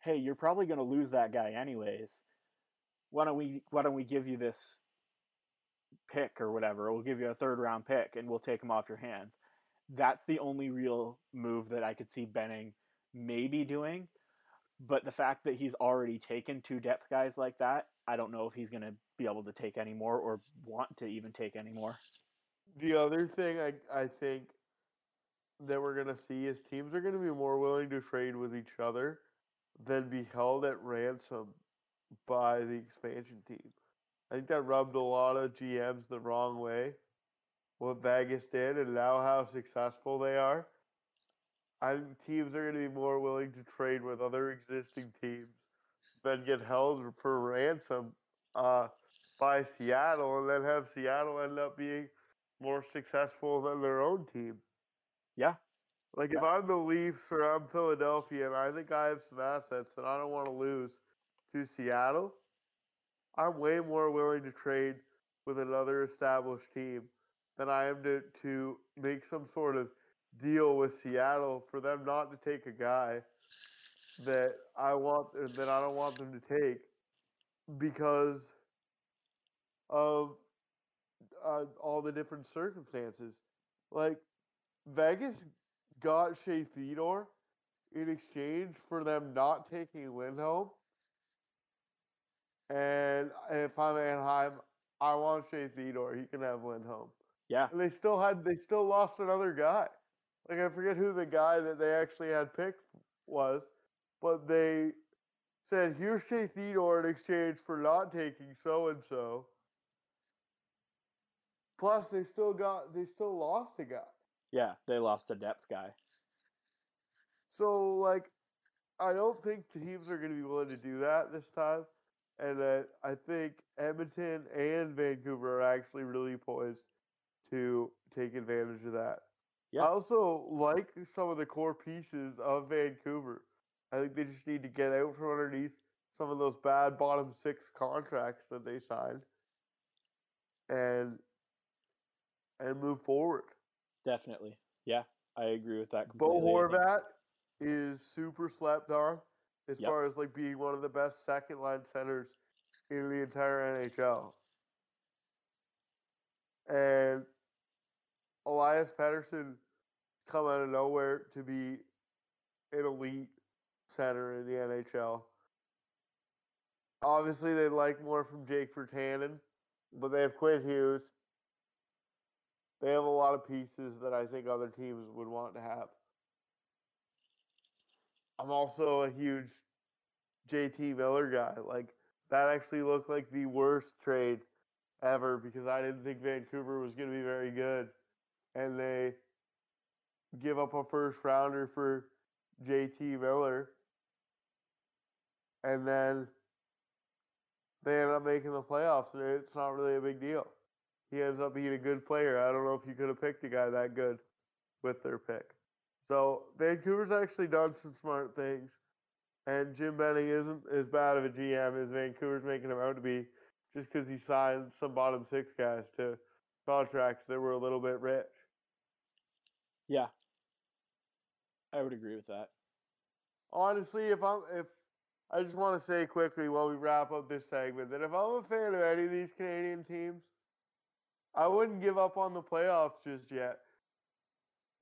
hey, you're probably going to lose that guy anyways. Why don't we why don't we give you this pick or whatever? We'll give you a third round pick and we'll take him off your hands. That's the only real move that I could see Benning maybe doing. But the fact that he's already taken two depth guys like that, I don't know if he's going to be able to take anymore or want to even take anymore. The other thing I I think that we're going to see is teams are going to be more willing to trade with each other than be held at ransom by the expansion team. I think that rubbed a lot of GMs the wrong way. What Vegas did and now how successful they are. I think teams are going to be more willing to trade with other existing teams than get held for ransom uh, by Seattle and then have Seattle end up being more successful than their own team. Yeah. Like yeah. if I'm the Leafs or I'm Philadelphia and I think I have some assets that I don't want to lose to Seattle, I'm way more willing to trade with another established team than I am to, to make some sort of deal with Seattle for them not to take a guy that I want that I don't want them to take because of uh, all the different circumstances. Like Vegas got Shea Theodore in exchange for them not taking Lindholm. And if I'm Anaheim, I want Shea Theodore. He can have Lindholm. Yeah. And they still had they still lost another guy like I forget who the guy that they actually had picked was, but they said here's Shea Theodore in exchange for not taking so and so. Plus, they still got they still lost a guy. Yeah, they lost a depth guy. So like, I don't think teams are going to be willing to do that this time, and that I think Edmonton and Vancouver are actually really poised to take advantage of that. Yeah. I also like some of the core pieces of Vancouver. I think they just need to get out from underneath some of those bad bottom six contracts that they signed and and move forward. Definitely. Yeah, I agree with that Bo completely. Think- Horvat is super slept on as Yep. far as like being one of the best second line centers in the entire NHL. And Elias Pettersson come out of nowhere to be an elite center in the NHL. Obviously, they'd like more from Jake Virtanen, but they have Quinn Hughes. They have a lot of pieces that I think other teams would want to have. I'm also a huge JT Miller guy. Like that actually looked like the worst trade ever because I didn't think Vancouver was going to be very good, and they give up a first rounder for JT Miller, and then they end up making the playoffs, and it's not really a big deal. He ends up being a good player. I don't know if you could have picked a guy that good with their pick. So Vancouver's actually done some smart things, and Jim Benning isn't as bad of a GM as Vancouver's making him out to be, just because he signed some bottom six guys to contracts that were a little bit rich. Yeah. I would agree with that. Honestly, if I'm if I just want to say quickly while we wrap up this segment that if I'm a fan of any of these Canadian teams, I wouldn't give up on the playoffs just yet.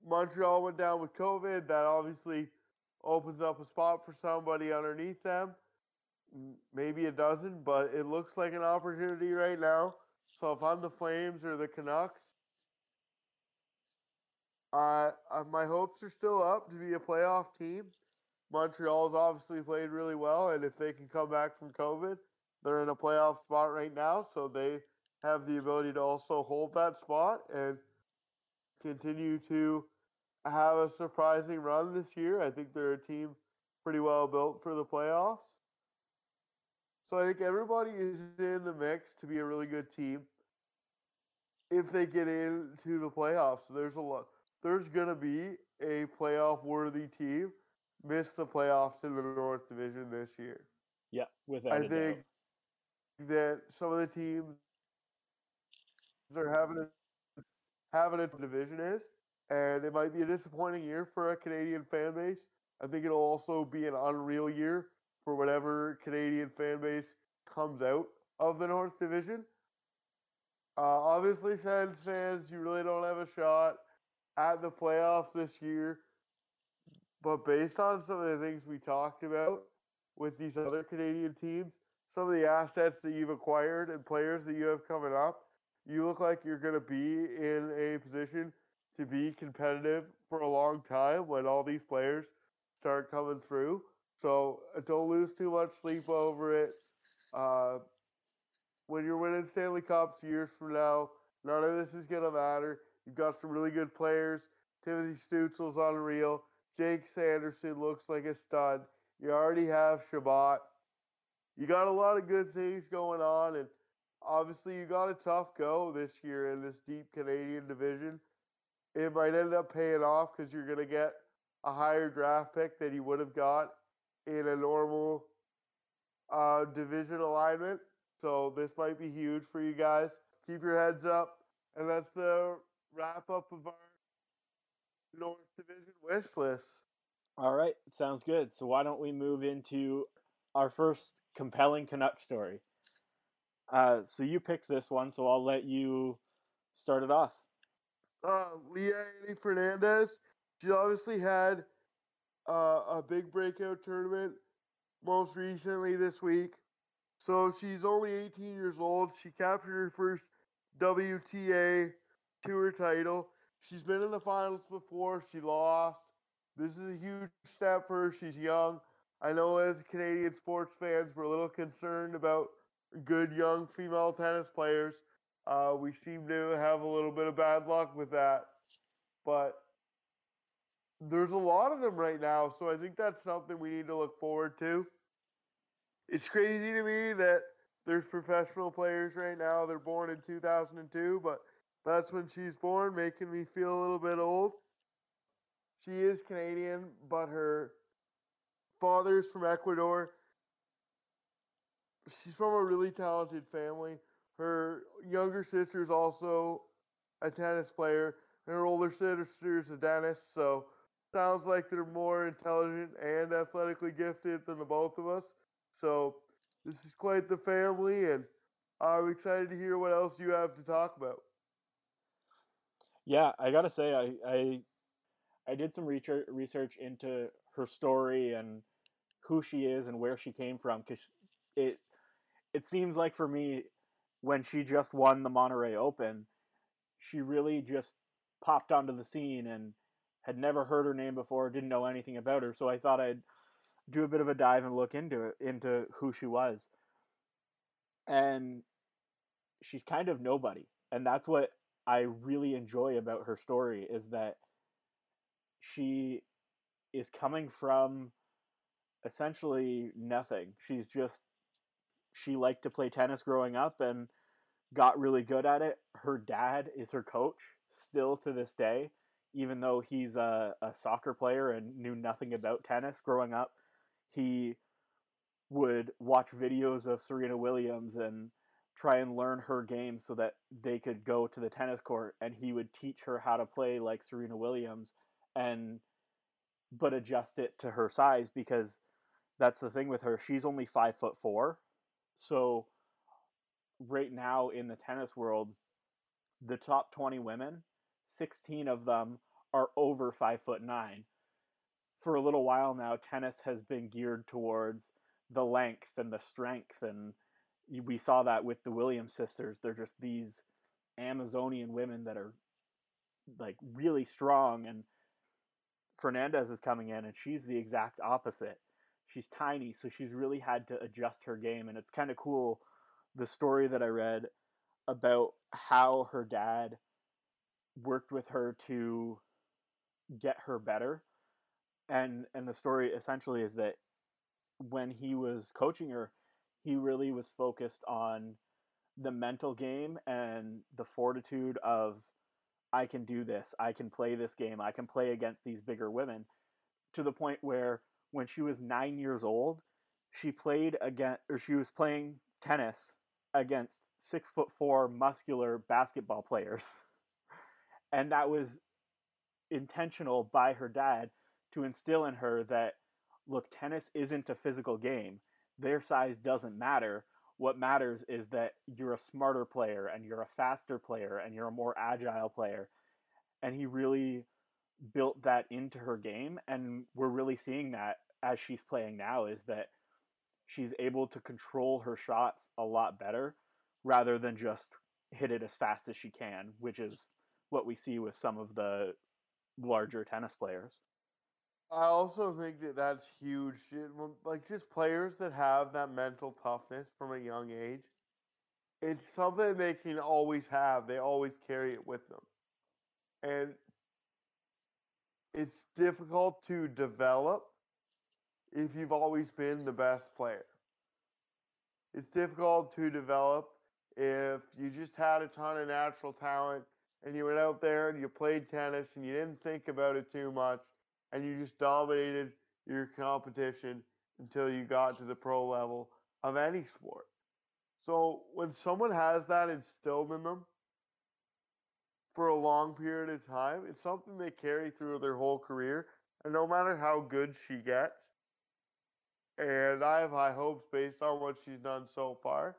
Montreal went down with COVID. That obviously opens up a spot for somebody underneath them. Maybe it doesn't, but it looks like an opportunity right now. So if I'm the Flames or the Canucks, uh, my hopes are still up to be a playoff team. Montreal's obviously played really well, and if they can come back from COVID, they're in a playoff spot right now, so they have the ability to also hold that spot and continue to have a surprising run this year. I think they're a team pretty well built for the playoffs. So I think everybody is in the mix to be a really good team if they get into the playoffs. There's a lot. There's gonna be a playoff worthy team miss the playoffs in the North Division this year. Yeah, without I a doubt. think that some of the teams are having a having a division is, and it might be a disappointing year for a Canadian fan base. I think it'll also be an unreal year for whatever Canadian fan base comes out of the North Division. Uh, obviously, Sens fans, you really don't have a shot at the playoffs this year. But based on some of the things we talked about with these other Canadian teams, some of the assets that you've acquired and players that you have coming up, you look like you're going to be in a position to be competitive for a long time when all these players start coming through. So uh, don't lose too much sleep over it. Uh, when you're winning Stanley Cups years from now, none of this is going to matter. You've got some really good players. Timothy Stützle's unreal. Jake Sanderson looks like a stud. You already have Chabot. You got a lot of good things going on, and obviously you got a tough go this year in this deep Canadian division. It might end up paying off because you're going to get a higher draft pick than you would have got in a normal uh, division alignment. So this might be huge for you guys. Keep your heads up, and that's the wrap up of our North Division wish list. All right, sounds good. So why don't we move into our first compelling Canuck story? Uh, so you picked this one, so I'll let you start it off. uh, Leylah Annie Fernandez. She obviously had uh, a big breakout tournament most recently this week. So she's only 18 years old. She captured her first WTA tour title. She's been in the finals before. She lost. This is a huge step for her. She's young. I know as Canadian sports fans, we're a little concerned about good young female tennis players. Uh, we seem to have a little bit of bad luck with that, but there's a lot of them right now, so I think that's something we need to look forward to. It's crazy to me that there's professional players right now. They're born in 2002, but That's when she's born, making me feel a little bit old. She is Canadian, but her father's from Ecuador. She's from a really talented family. Her younger sister is also a tennis player, and her older sister is a dentist. So sounds like they're more intelligent and athletically gifted than the both of us. So this is quite the family, and I'm excited to hear what else you have to talk about. Yeah, I gotta say, I I, I did some research research into her story and who she is and where she came from because it it seems like for me when she just won the Monterrey Open, she really just popped onto the scene and had never heard her name before, didn't know anything about her. So I thought I'd do a bit of a dive and look into it, into who she was. And she's kind of nobody. And that's what I really enjoy about her story is that she is coming from essentially nothing. She's just she liked to play tennis growing up and got really good at it. Her dad is her coach still to this day, even though he's a, a soccer player and knew nothing about tennis growing up. He would watch videos of Serena Williams and try and learn her game so that they could go to the tennis court and he would teach her how to play like Serena Williams and but adjust it to her size because that's the thing with her. She's only five foot four. So right now in the tennis world, the top 20 women, 16 of them are over five foot nine. For a little while now, tennis has been geared towards the length and the strength, and we saw that with the Williams sisters. They're just these Amazonian women that are like really strong, and Fernandez is coming in, and she's the exact opposite. She's tiny, so she's really had to adjust her game, and it's kind of cool the story that I read about how her dad worked with her to get her better. And and the story essentially is that when he was coaching her, he really was focused on the mental game and the fortitude of I can do this, I can play this game, I can play against these bigger women to the point where when she was 9 years old, she played again or she was playing tennis against six foot four muscular basketball players. And that was intentional by her dad to instill in her that look, tennis isn't a physical game. Their size doesn't matter. What matters is that you're a smarter player and you're a faster player and you're a more agile player. And he really built that into her game. And we're really seeing that as she's playing now is that she's able to control her shots a lot better rather than just hit it as fast as she can, which is what we see with some of the larger tennis players. I also think that that's huge. Like just players that have that mental toughness from a young age. It's something they can always have. They always carry it with them. And it's difficult to develop if you've always been the best player. It's difficult to develop if you just had a ton of natural talent and you went out there and you played tennis and you didn't think about it too much and you just dominated your competition until you got to the pro level of any sport. So when someone has that instilled in them for a long period of time, it's something they carry through their whole career. And no matter how good she gets, and I have high hopes based on what she's done so far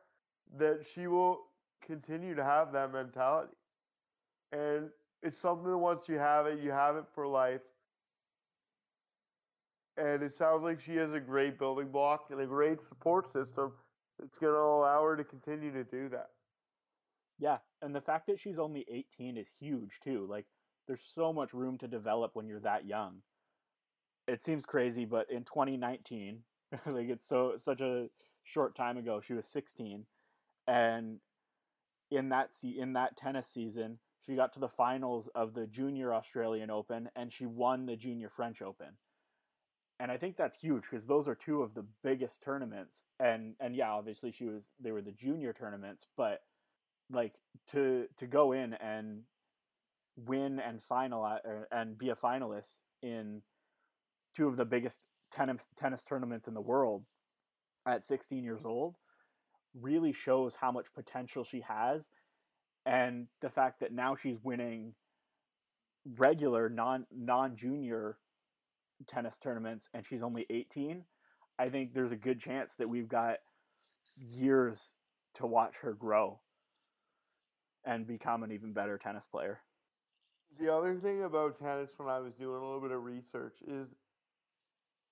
that she will continue to have that mentality. And it's something that once you have it, you have it for life. And it sounds like she has a great building block and a great support system that's going to allow her to continue to do that. Yeah, and the fact that she's only 18 is huge too. Like there's so much room to develop when you're that young. It seems crazy, but in 2019, like it's so such a short time ago. She was 16, and in that se- in that tennis season, she got to the finals of the Junior Australian Open, and she won the Junior French Open. And I think that's huge because those are two of the biggest tournaments. And and yeah, obviously she was they were the junior tournaments, but like to to go in and win and final er, and be a finalist in two of the biggest tennis tennis tournaments in the world at 16 years old really shows how much potential she has and the fact that now she's winning regular non non junior tennis tournaments and she's only 18 i think there's a good chance that we've got years to watch her grow and become an even better tennis player the other thing about tennis when i was doing a little bit of research is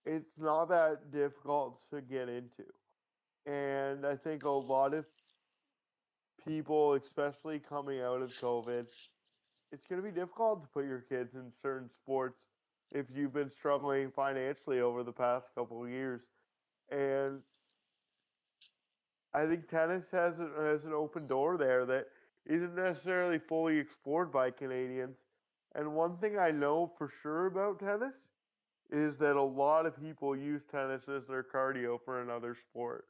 it's not that difficult to get into and i think a lot of people especially coming out of covid it's going to be difficult to put your kids in certain sports if you've been struggling financially over the past couple of years. And I think tennis has, has an open door there that isn't necessarily fully explored by Canadians. And one thing I know for sure about tennis is that a lot of people use tennis as their cardio for another sport.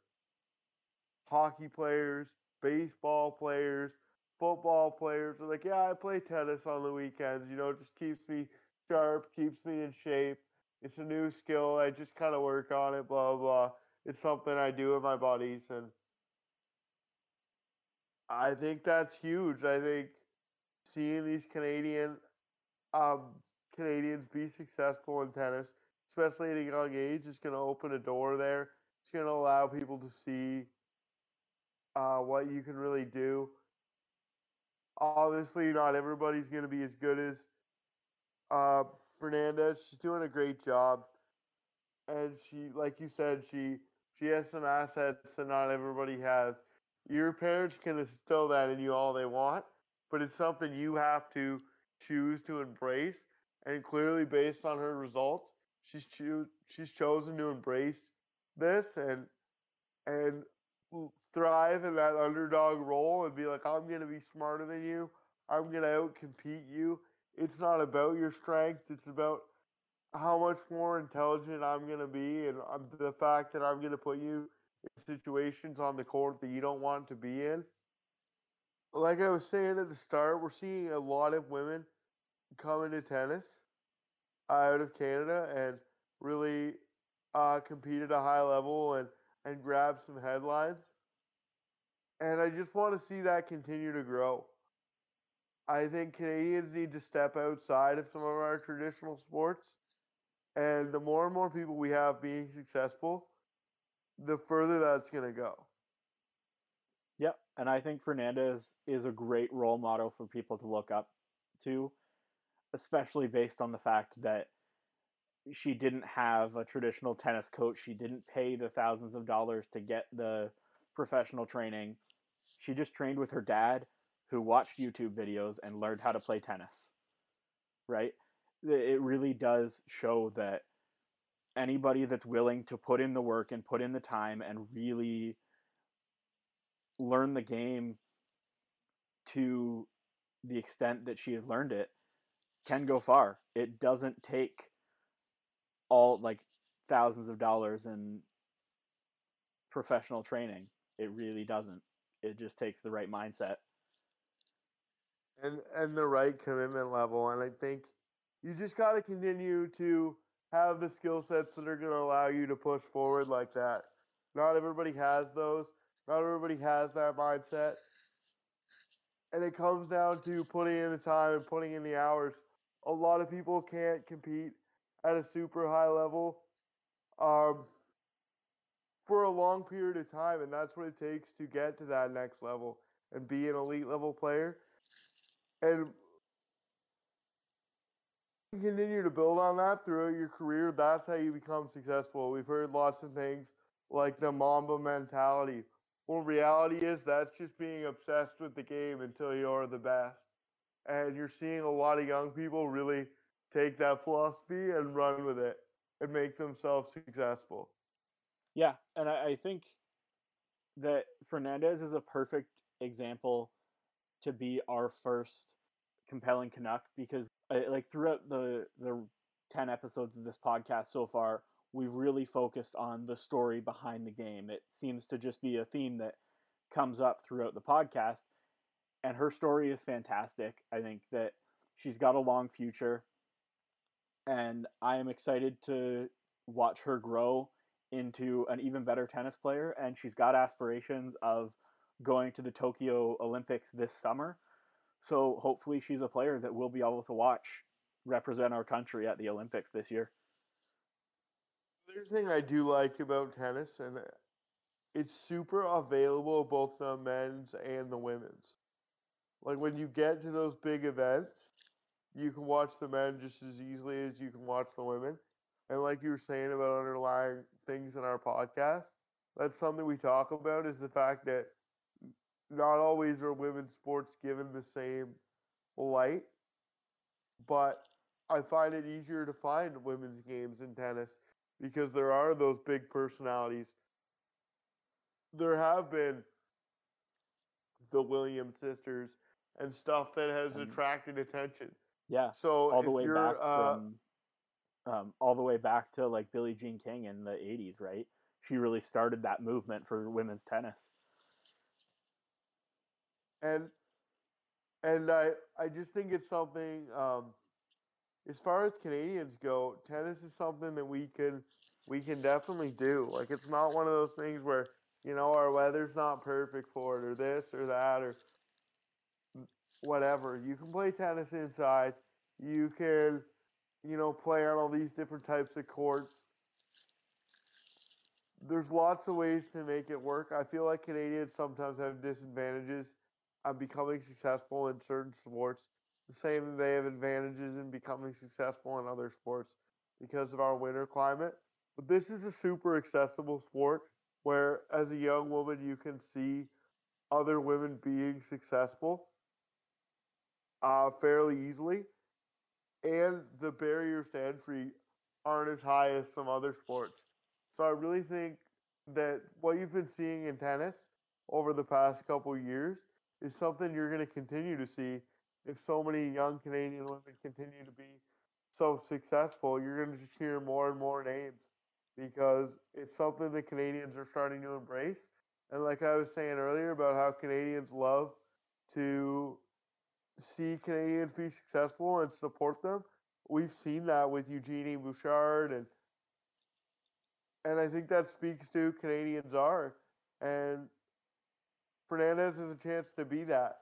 Hockey players, baseball players, football players are like, yeah, I play tennis on the weekends. You know, it just keeps me sharp, keeps me in shape. It's a new skill. I just kind of work on it, blah, blah. It's something I do with my buddies. And I think that's huge. I think seeing these Canadian um, Canadians be successful in tennis, especially at a young age, is going to open a door there. It's going to allow people to see uh, what you can really do obviously not everybody's going to be as good as uh, Fernandez. She's doing a great job, and she, like you said, she she has some assets that not everybody has. Your parents can instill that in you all they want, but it's something you have to choose to embrace. And clearly, based on her results, she's choose she's chosen to embrace this and and thrive in that underdog role and be like, I'm going to be smarter than you. I'm going to outcompete you. It's not about your strength. It's about how much more intelligent I'm going to be and um, the fact that I'm going to put you situations on the court that you don't want to be in. Like I was saying at the start, we're seeing a lot of women come into tennis out of Canada and really uh, compete at a high level and, and grab some headlines. And I just want to see that continue to grow. I think Canadians need to step outside of some of our traditional sports. And the more and more people we have being successful, the further that's going to go. Yep. And I think Fernandez is a great role model for people to look up to, especially based on the fact that she didn't have a traditional tennis coach. She didn't pay the thousands of dollars to get the professional training she just trained with her dad, who watched YouTube videos and learned how to play tennis. Right? It really does show that anybody that's willing to put in the work and put in the time and really learn the game to the extent that she has learned it can go far. It doesn't take all like thousands of dollars in professional training. It really doesn't. It just takes the right mindset. And and the right commitment level. And I think you just gotta continue to have the skill sets that are gonna allow you to push forward like that. Not everybody has those. Not everybody has that mindset. And it comes down to putting in the time and putting in the hours. A lot of people can't compete at a super high level. Um, for a long period of time, and that's what it takes to get to that next level and be an elite level player. And continue to build on that throughout your career. That's how you become successful. We've heard lots of things like the Mamba mentality. Well, reality is that's just being obsessed with the game until you're the best. And you're seeing a lot of young people really take that philosophy and run with it and make themselves successful. Yeah, and I, I think that Fernandez is a perfect example to be our first compelling Canuck because like throughout the the 10 episodes of this podcast so far we've really focused on the story behind the game it seems to just be a theme that comes up throughout the podcast and her story is fantastic. I think that she's got a long future, and I am excited to watch her grow into an even better tennis player. And she's got aspirations of going to the Tokyo Olympics this summer. So hopefully, she's a player that we'll be able to watch represent our country at the Olympics this year. The other thing I do like about tennis, and uh, it's super available both the men's and the women's. Like when you get to those big events, you can watch the men just as easily as you can watch the women. And like you were saying about underlying things in our podcast, that's something we talk about is the fact that not always are women's sports given the same light, but I find it easier to find women's games in tennis because there are those big personalities. There have been the Williams sisters and stuff that has Um, attracted attention. Yeah, So all the way back uh, from um, all the way back to like Billie Jean King in the '80s, right? She really started that movement for women's tennis. And and I I just think it's something. Um, as far as Canadians go, tennis is something that we can we can definitely do. Like it's not one of those things where you know our weather's not perfect for it or this or that or whatever. You can play tennis inside. You can you know play on all these different types of courts. There's lots of ways to make it work. I feel like Canadians sometimes have disadvantages on becoming successful in certain sports. The same they have advantages in becoming successful in other sports because of our winter climate. But this is a super accessible sport where, as a young woman, you can see other women being successful uh, fairly easily, and the barriers to entry aren't as high as some other sports. So I really think that what you've been seeing in tennis over the past couple years is something you're going to continue to see if so many young Canadian women continue to be so successful. You're going to just hear more and more names because it's something that Canadians are starting to embrace. And like I was saying earlier about how Canadians love to see Canadians be successful and support them, we've seen that with Eugenie Bouchard and and I think that speaks to Canadians are. And Fernandez has a chance to be that.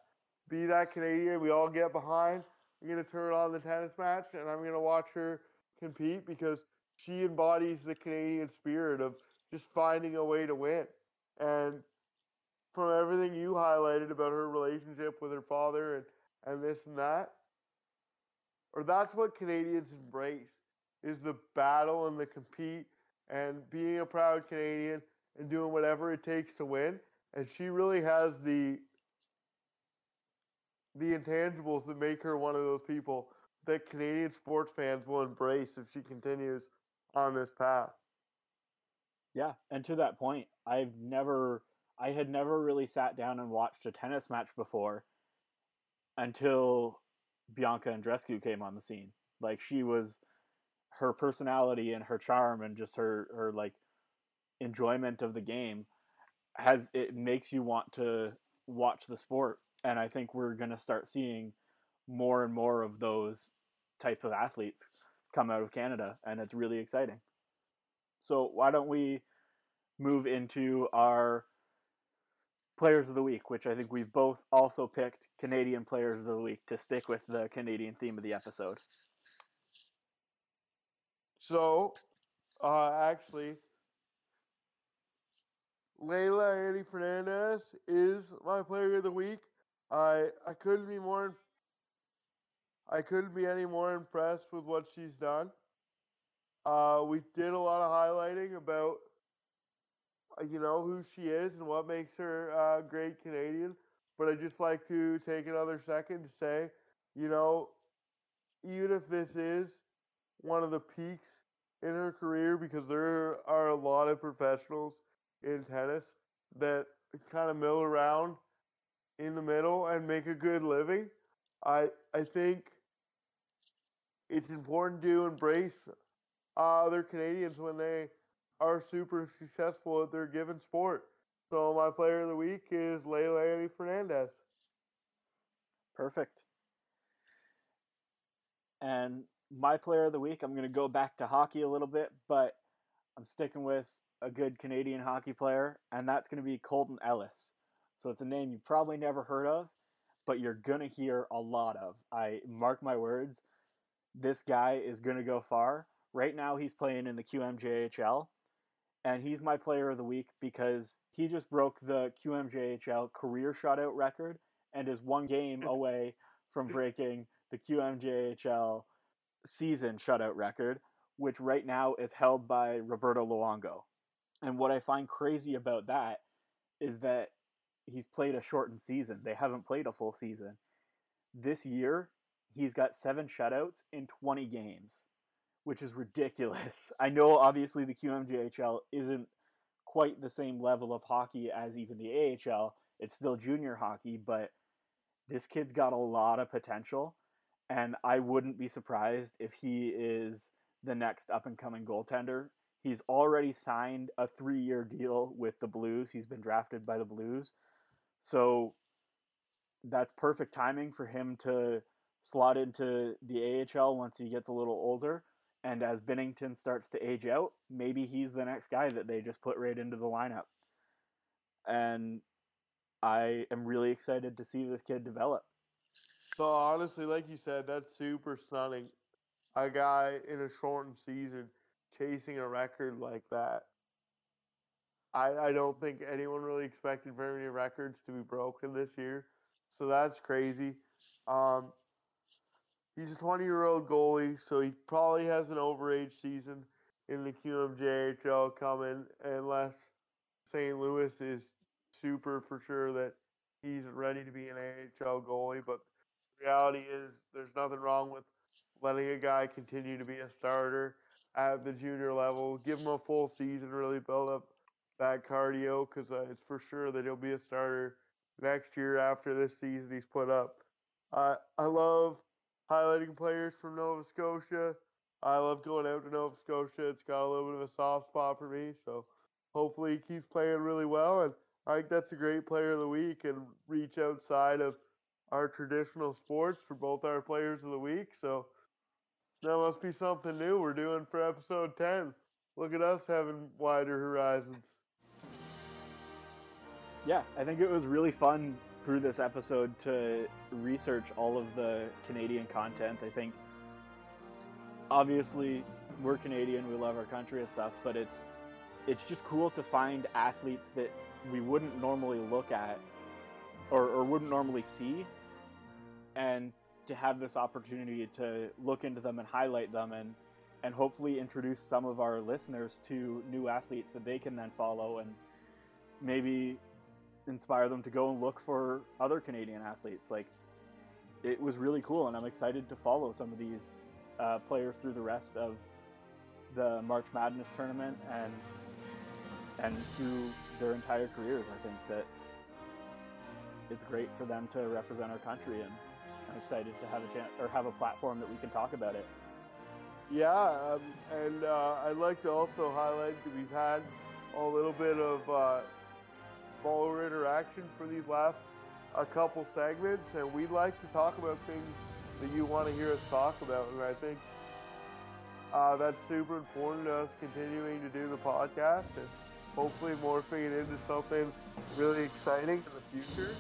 Be that Canadian we all get behind. I'm gonna turn on the tennis match and I'm gonna watch her compete because she embodies the Canadian spirit of just finding a way to win. And from everything you highlighted about her relationship with her father and, and this and that, or that's what Canadians embrace is the battle and the compete and being a proud Canadian and doing whatever it takes to win. And she really has the the intangibles that make her one of those people that Canadian sports fans will embrace if she continues on this path. Yeah, and to that point, I've never, I had never really sat down and watched a tennis match before until Bianca Andreescu came on the scene. Like she was, her personality and her charm and just her her like enjoyment of the game has it makes you want to watch the sport. And I think we're gonna start seeing more and more of those type of athletes come out of Canada, and it's really exciting. So why don't we move into our players of the week, which I think we've both also picked Canadian players of the week to stick with the Canadian theme of the episode. So, uh, actually, Leylah Annie Fernandez is my player of the week. I I couldn't be more I couldn't be any more impressed with what she's done. Uh, we did a lot of highlighting about uh, you know who she is and what makes her uh, great Canadian. But I just like to take another second to say, you know, even if this is one of the peaks in her career, because there are a lot of professionals in tennis that kind of mill around in the middle and make a good living. I I think it's important to embrace uh, other Canadians when they are super successful at their given sport. So my player of the week is Leylah Annie Fernandez. Perfect. And my player of the week, I'm going to go back to hockey a little bit, but I'm sticking with a good Canadian hockey player, and that's going to be Colton Ellis. So it's a name you probably never heard of, but you're going to hear a lot of. I mark my words, this guy is going to go far. Right now, he's playing in the QMJHL, and he's my player of the week because he just broke the QMJHL career shutout record and is one game away from breaking the QMJHL season shutout record, which right now is held by Roberto Luongo. And what I find crazy about that is that he's played a shortened season. They haven't played a full season. This year, he's got seven shutouts in 20 games, which is ridiculous. I know obviously the QMJHL isn't quite the same level of hockey as even the AHL. It's still junior hockey, but this kid's got a lot of potential. And I wouldn't be surprised if he is the next up and coming goaltender. He's already signed a three year deal with the Blues. He's been drafted by the Blues. So that's perfect timing for him to slot into the AHL once he gets a little older. And as Binnington starts to age out, maybe he's the next guy that they just put right into the lineup. And I am really excited to see this kid develop. So honestly, like you said, that's super stunning. A guy in a shortened season chasing a record like that. I, I don't think anyone really expected very many records to be broken this year. So that's crazy. Um, he's a 20 year old goalie, so he probably has an overage season in the QMJHL coming, unless St. Louis is super for sure that he's ready to be an AHL goalie. But reality is, there's nothing wrong with letting a guy continue to be a starter at the junior level. Give him a full season, really build up that cardio, because uh, it's for sure that he'll be a starter next year after this season he's put up. Uh, I love highlighting players from Nova Scotia. I love going out to Nova Scotia. It's got a little bit of a soft spot for me, so hopefully he keeps playing really well. And I think that's a great player of the week and reach outside of our traditional sports for both our players of the week. So that must be something new we're doing for episode 10. Look at us having wider horizons. Yeah, I think it was really fun through this episode to research all of the Canadian content. I think obviously we're Canadian, we love our country and stuff, but it's it's just cool to find athletes that we wouldn't normally look at or, or wouldn't normally see and to have this opportunity to look into them and highlight them and and hopefully introduce some of our listeners to new athletes that they can then follow and maybe inspire them to go and look for other Canadian athletes. Like it was really cool, and I'm excited to follow some of these uh, players through the rest of the March Madness tournament and and through their entire careers. I think that it's great for them to represent our country, and I'm excited to have a chance or have a platform that we can talk about it. Yeah, um, and uh, I'd like to also highlight that we've had a little bit of uh, follower interaction for these last a couple segments, and we'd like to talk about things that you want to hear us talk about. And I think uh, that's super important to us continuing to do the podcast and hopefully morphing it into something really exciting in the future.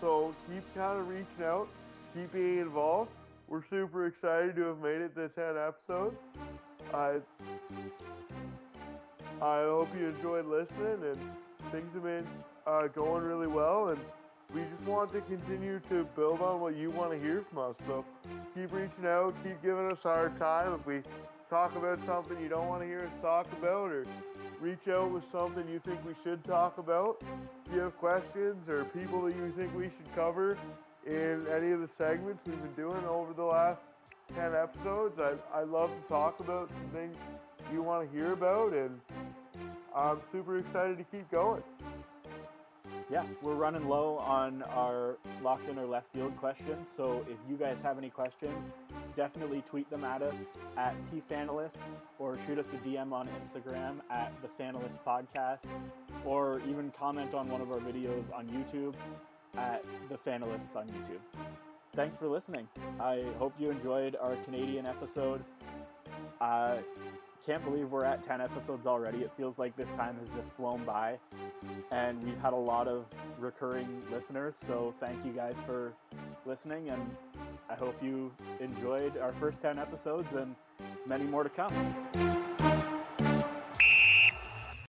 So keep kind of reaching out, keep being involved. We're super excited to have made it to 10 episodes. I I hope you enjoyed listening and things have been uh, going really well and we just want to continue to build on what you want to hear from us. So keep reaching out, keep giving us our time. If we talk about something you don't want to hear us talk about, or reach out with something you think we should talk about, if you have questions or people that you think we should cover in any of the segments we've been doing over the last 10 episodes, I, I love to talk about things you want to hear about, and I'm super excited to keep going yeah, we're running low on our locked in or left field questions. So if you guys have any questions, definitely tweet them at us at tfanalist or shoot us a DM on Instagram at the Fanalist Podcast or even comment on one of our videos on YouTube. At the Fanalysts on YouTube. Thanks for listening. I hope you enjoyed our Canadian episode. I can't believe we're at 10 episodes already. It feels like this time has just flown by. And we've had a lot of recurring listeners, so thank you guys for listening. And I hope you enjoyed our first 10 episodes and many more to come.